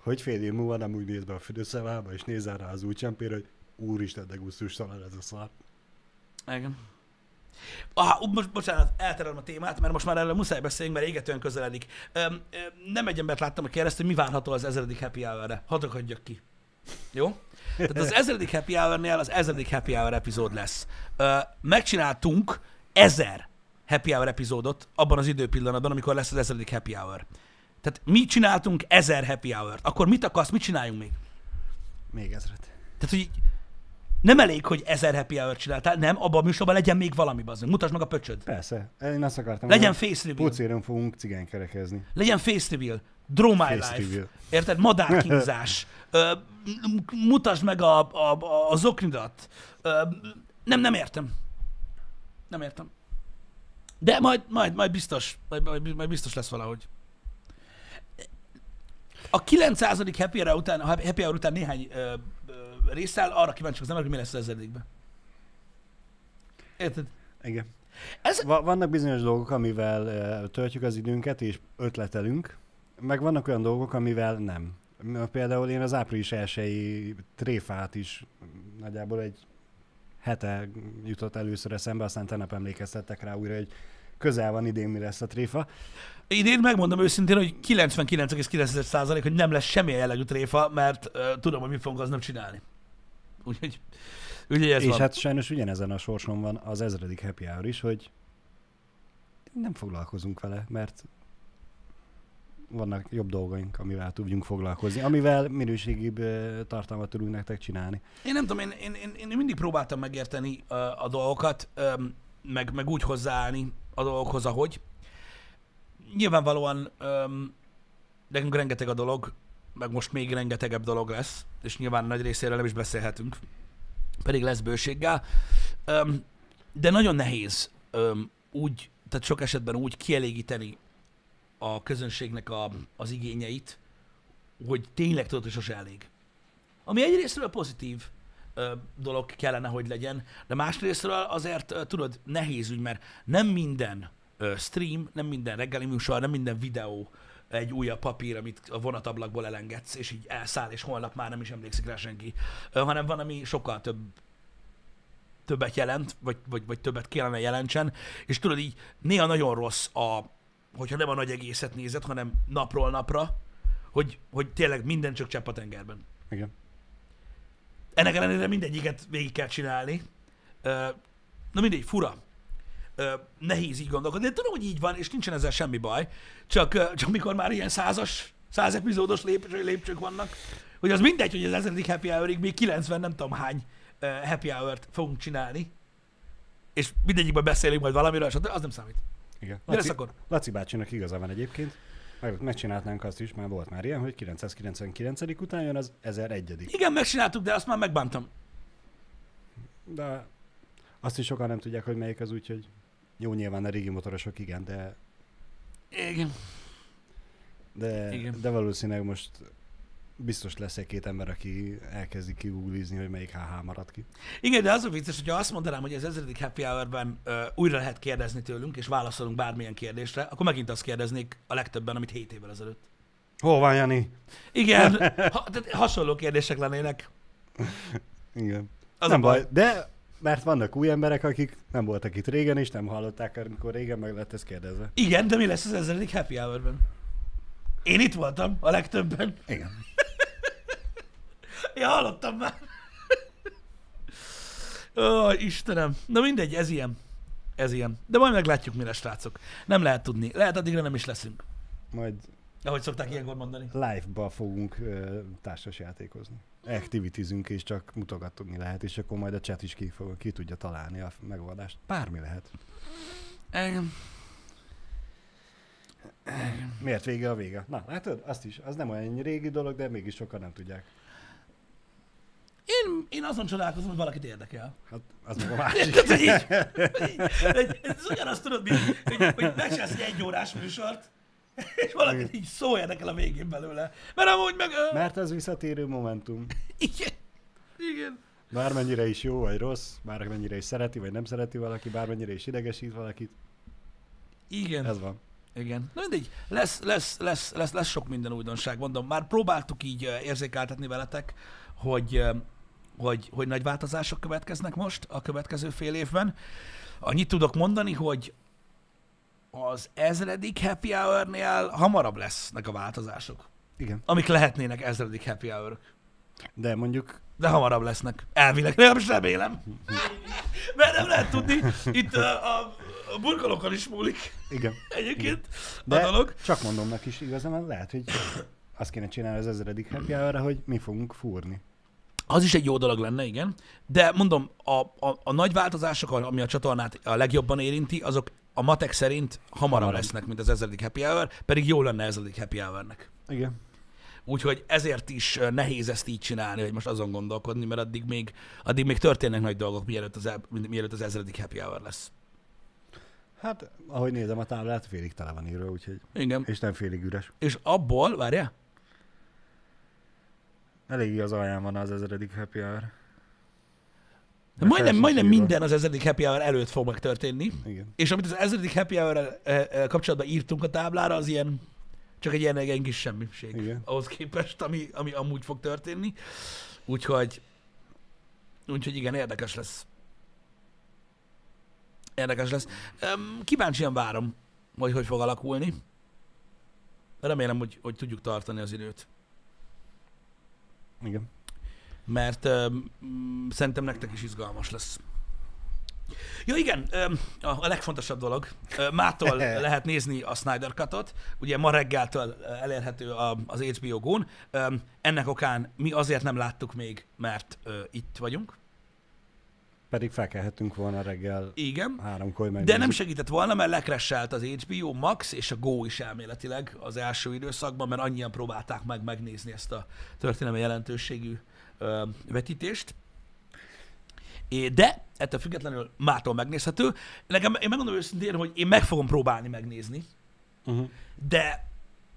hogy fél év múlva nem úgy néz be a fürdőszevába, és nézel rá az új csempére, hogy úristen, de gusztustalan ez a szar. Igen. Ah, most, bocsánat, elterelem a témát, mert most már erről muszáj beszéljünk, mert égetően közeledik. Öm, öm, nem egy embert láttam, aki kérdezte, hogy mi várható az ezredik happy hour-re. Hadd akadjak ki. Jó? Tehát az ezredik happy hour-nél az ezredik happy hour epizód lesz. Ö, megcsináltunk ezer happy hour epizódot abban az időpillanatban, amikor lesz az ezredik happy hour. Tehát mi csináltunk ezer happy hour-t. Akkor mit akarsz, mit csináljunk még? Még ezret. Tehát, hogy nem elég, hogy ezer happy hour csináltál, nem, abban a műsorban legyen még valami, bazdmeg. Mutasd meg a pöcsöd. Persze, én azt akartam, Legyen face reveal. pucéron fogunk cigánykerekezni. Legyen face reveal. Draw my Face life. reveal. Érted? Madárkínzás. Ö, mutasd meg a, a, a, a zoknidat. Ö, nem, nem értem. Nem értem. De majd, majd, majd biztos, majd, majd, majd biztos lesz valahogy. A 900. happy hour után, happy hour után néhány ö, részsel arra kíváncsi az ember, hogy mi lesz az ezredikben. Érted? Igen. Ez, Va- vannak bizonyos dolgok, amivel uh, töltjük az időnket és ötletelünk, meg vannak olyan dolgok, amivel nem. Például én az április elsői tréfát is nagyjából egy hete jutott először eszembe, aztán tegnap emlékeztettek rá újra, hogy közel van idén mi lesz a tréfa. Idén megmondom őszintén, hogy 99,9% hogy nem lesz semmilyen jellegű tréfa, mert uh, tudom, hogy mit fogunk aznap csinálni. Úgyhogy, úgyhogy ez és van. hát sajnos ugyanezen a sorson van az ezredik happy hour is, hogy nem foglalkozunk vele, mert vannak jobb dolgaink, amivel tudjunk foglalkozni, amivel minőségibb tartalmat tudunk nektek csinálni. Én nem tudom, én, én, én, én mindig próbáltam megérteni uh, a dolgokat, um, meg, meg úgy hozzáállni a dolgokhoz, ahogy. Nyilvánvalóan um, nekünk rengeteg a dolog, meg most még rengetegebb dolog lesz, és nyilván nagy részéről nem is beszélhetünk, pedig lesz bőséggel. Um, de nagyon nehéz um, úgy, tehát sok esetben úgy kielégíteni a közönségnek a, az igényeit, hogy tényleg tudod, hogy sose elég. Ami egyrésztről pozitív ö, dolog kellene, hogy legyen, de másrésztről azért ö, tudod, nehéz ügy, mert nem minden ö, stream, nem minden reggeli műsor, nem minden videó egy újabb papír, amit a vonatablakból elengedsz, és így elszáll, és holnap már nem is emlékszik rá senki, hanem van, ami sokkal több többet jelent, vagy, vagy, vagy többet kellene jelentsen, és tudod így, néha nagyon rossz a, hogyha nem a nagy egészet nézed, hanem napról napra, hogy, hogy tényleg minden csak csepp a tengerben. Igen. Ennek ellenére mindegyiket végig kell csinálni. Na mindegy, fura. Ö, Nehéz így gondolkodni. De tudom, hogy így van, és nincsen ezzel semmi baj. Csak, csak mikor már ilyen százas, száz epizódos lépcső, lépcsők vannak, hogy az mindegy, hogy az ezedik happy hourig még 90 nem tudom hány happy hour-t fogunk csinálni, és mindegyikben beszélünk majd valamiről, stb. az nem számít. Igen. Mi lesz Laci, akkor? Laci bácsinak igaza van egyébként. Meg, megcsinálnánk azt is, már volt már ilyen, hogy 999. után jön az 1001. Igen, megcsináltuk, de azt már megbántam. De azt is sokan nem tudják, hogy melyik az, úgyhogy jó, nyilván a régi motorosok igen, de, Igen. de, Igen. de valószínűleg most biztos lesz egy-két ember, aki elkezdi kiguglizni, hogy melyik HH maradt ki. Igen, de az a vicces, hogyha azt mondanám, hogy az ezredik happy hour-ben ö, újra lehet kérdezni tőlünk, és válaszolunk bármilyen kérdésre, akkor megint azt kérdeznék a legtöbben, amit 7 évvel ezelőtt. Hol van Jani? Igen, ha, tehát hasonló kérdések lennének. Igen. Az nem baj. baj, de mert vannak új emberek, akik nem voltak itt régen, és nem hallották, amikor régen meg lett ez kérdezve. Igen, de mi lesz az ezredik happy hour-ben? Én itt voltam a legtöbben. Igen. Én hallottam már. Ó, Istenem. Na mindegy, ez ilyen. Ez ilyen. De majd meglátjuk, mire srácok. Nem lehet tudni. Lehet addigra nem is leszünk. Majd Ahogy szokták ilyenkor mondani. live-ba fogunk ö, társas játékozni. Activitizünk és csak mutogatni lehet, és akkor majd a chat is ki, fog, ki tudja találni a megoldást. Bármi lehet. Igen. Miért vége a vége? Na, látod? Azt is. Az nem olyan régi dolog, de mégis sokan nem tudják. Én, én azon csodálkozom, hogy valakit érdekel. Hát az meg a másik. Tehát, hogy így, ez ugyanazt tudod, mint, hogy, hogy mesélsz egy egyórás műsort, és valakit így szó érdekel a végén belőle. Mert amúgy meg... Mert ez visszatérő momentum. Igen. Igen. Bármennyire is jó vagy rossz, bármennyire is szereti vagy nem szereti valaki, bármennyire is idegesít valakit, Igen. ez van. Igen. Na mindegy, lesz, lesz, lesz, lesz, lesz sok minden újdonság, mondom. Már próbáltuk így érzékeltetni veletek, hogy, hogy, hogy nagy változások következnek most a következő fél évben. Annyit tudok mondani, hogy az ezredik happy hour-nél hamarabb lesznek a változások, Igen. amik lehetnének ezredik happy hour De mondjuk de hamarabb lesznek. Elvileg, legalábbis remélem. Mert nem lehet tudni, itt a, a, a burkolókon is múlik Igen. egyébként De a dolog. csak mondomnak is igazán, lehet, hogy azt kéne csinálni az ezredik happy hour hogy mi fogunk fúrni. Az is egy jó dolog lenne, igen. De mondom, a, a, a nagy változások, ami a csatornát a legjobban érinti, azok a matek szerint hamarabb, Hamarabb. lesznek, mint az ezredik happy hour, pedig jó lenne ezredik happy hour-nek. Igen. Úgyhogy ezért is ö, nehéz ezt így csinálni, hogy most azon gondolkodni, mert addig még, addig még történnek nagy dolgok, mielőtt az, el- mielőtt az ezredik happy hour lesz. Hát, ahogy nézem a táblát, félig tele van írva, úgyhogy, Igen. és nem félig üres. És abból, várjál, Eléggé az alján van az ezredik happy hour. Majdnem, majdnem minden az ezredik happy hour előtt fog megtörténni, Igen. és amit az ezredik happy hour kapcsolatban írtunk a táblára, az ilyen, csak egy ilyen, ilyen kis semmiség Igen. ahhoz képest, ami, ami amúgy fog történni. Úgyhogy, úgyhogy igen, érdekes lesz. Érdekes lesz. Kíváncsian várom, hogy hogy fog alakulni. Remélem, hogy, hogy tudjuk tartani az időt. Igen. Mert mm, szerintem nektek is izgalmas lesz. Ja igen, a, legfontosabb dolog, mától lehet nézni a Snyder Cut-ot, ugye ma reggeltől elérhető az HBO Öm, ennek okán mi azért nem láttuk még, mert itt vagyunk, Pedig felkelhettünk volna reggel igen, háromkor meg. de nem segített volna, mert lekresselt az HBO Max és a Go is elméletileg az első időszakban, mert annyian próbálták meg megnézni ezt a történelmi jelentőségű ö, vetítést. É, de ettől függetlenül mától megnézhető. Nekem, én megmondom őszintén, hogy én meg fogom próbálni megnézni, Uh-huh. de,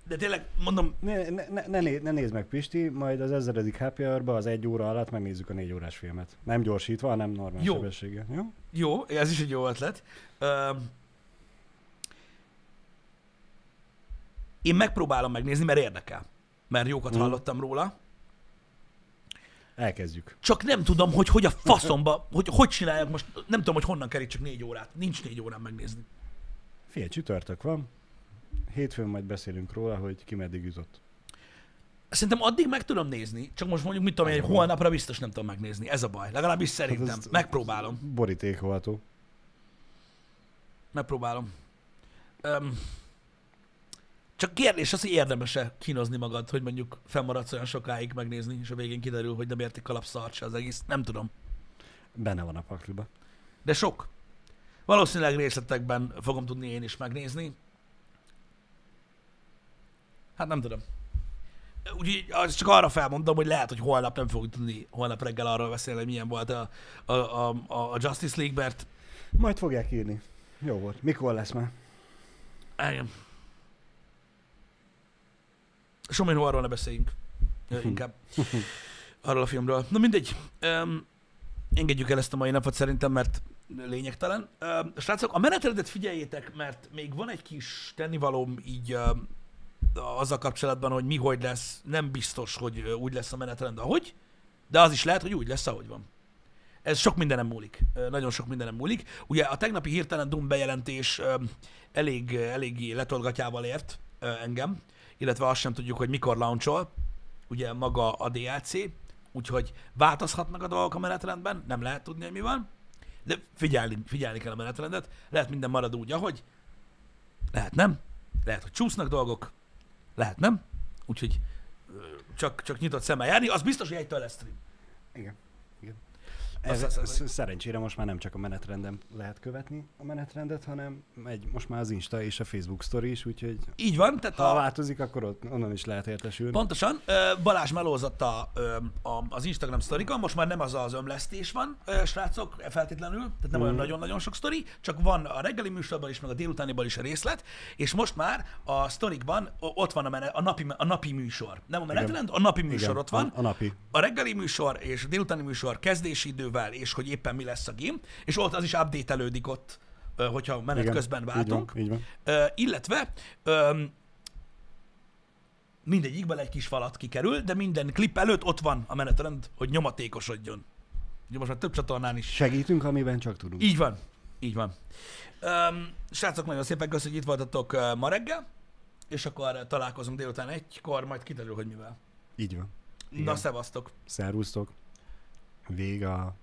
de tényleg mondom, Ne, ne, ne, ne, ne nézd meg Pisti, majd az ezredik happy hour az egy óra alatt megnézzük a négy órás filmet. Nem gyorsítva, hanem normál Jó. sebességgel. Jó? Jó, ez is egy jó ötlet. Ö, én megpróbálom megnézni, mert érdekel. Mert jókat Mhm. hallottam róla. Elkezdjük. Csak nem tudom, hogy hogy a faszomba, hogy hogy csinálják most, nem tudom, hogy honnan kerít csak négy órát. Nincs négy órán megnézni. Fél csütörtök van. Hétfőn majd beszélünk róla, hogy ki meddig jutott. Szerintem addig meg tudom nézni, csak most mondjuk mit tudom egy holnapra biztos nem tudom megnézni. Ez a baj. Legalábbis szerintem. Hát Megpróbálom. Borítékolható. Megpróbálom. Um, csak kérdés az, hogy érdemes-e kínozni magad, hogy mondjuk fennmaradsz olyan sokáig megnézni, és a végén kiderül, hogy nem értik kalapszart se az egész. Nem tudom. Benne van a pakliba. De sok. Valószínűleg részletekben fogom tudni én is megnézni. Hát nem tudom. Úgyhogy az csak arra felmondom, hogy lehet, hogy holnap nem fogunk tudni holnap reggel arról beszélni, hogy milyen volt a, a, a, a Justice League, mert Majd fogják írni. Jó volt. Mikor lesz már? igen. Sominó arról ne beszéljünk. Inkább. Arról a filmről. Na mindegy. Um, engedjük el ezt a mai napot szerintem, mert lényegtelen. Um, srácok, a menetrendet figyeljétek, mert még van egy kis tennivalóm így um, azzal kapcsolatban, hogy mi hogy lesz. Nem biztos, hogy úgy lesz a menetrend, ahogy, de az is lehet, hogy úgy lesz, ahogy van. Ez sok mindenem múlik. Nagyon sok mindenem múlik. Ugye a tegnapi hirtelen Doom bejelentés ö, elég, eléggé letolgatjával ért engem, illetve azt sem tudjuk, hogy mikor launchol, ugye maga a DLC, úgyhogy változhatnak a dolgok a menetrendben, nem lehet tudni, hogy mi van, de figyelni, figyelni kell a menetrendet, lehet minden marad úgy, ahogy, lehet nem, lehet, hogy csúsznak dolgok, lehet nem, úgyhogy csak, csak nyitott szemmel járni, az biztos, hogy egytől lesz stream. Igen. Igen. Ez, hiszem, ez, szerencsére most már nem csak a menetrenden lehet követni a menetrendet, hanem egy, most már az Insta és a Facebook story is, úgyhogy Így van, tehát ha a, változik, akkor ott, onnan is lehet értesülni. Pontosan. Balázs melózott a, a, az Instagram sztorikon, most már nem az az ömlesztés van, srácok, feltétlenül, tehát nem olyan Mhm. nagyon-nagyon sok sztori, csak van a reggeli műsorban is, meg a délutániban is a részlet, és most már a sztorikban ott van a, mene, a, napi, a napi műsor. Nem a menetrend, a napi műsor Igen, ott van. A, a napi. A reggeli műsor és a délutáni műsor kezdési idővel, és hogy éppen mi lesz a game, és ott az is update ott, hogyha menet Igen, közben így váltunk. van, így van. Illetve mindegyikben egy kis falat kikerül, de minden klip előtt ott van a menetrend, hogy nyomatékosodjon. Ugye most már több csatornán is. Segítünk, amiben csak tudunk. Így van. Így van. Öm, srácok, nagyon szépen köszönjük, hogy itt voltatok ö, ma reggel, és akkor találkozunk délután egykor, majd kiderül, hogy mivel. Így van. Na, Igen. szevasztok! Szervusztok. Vége a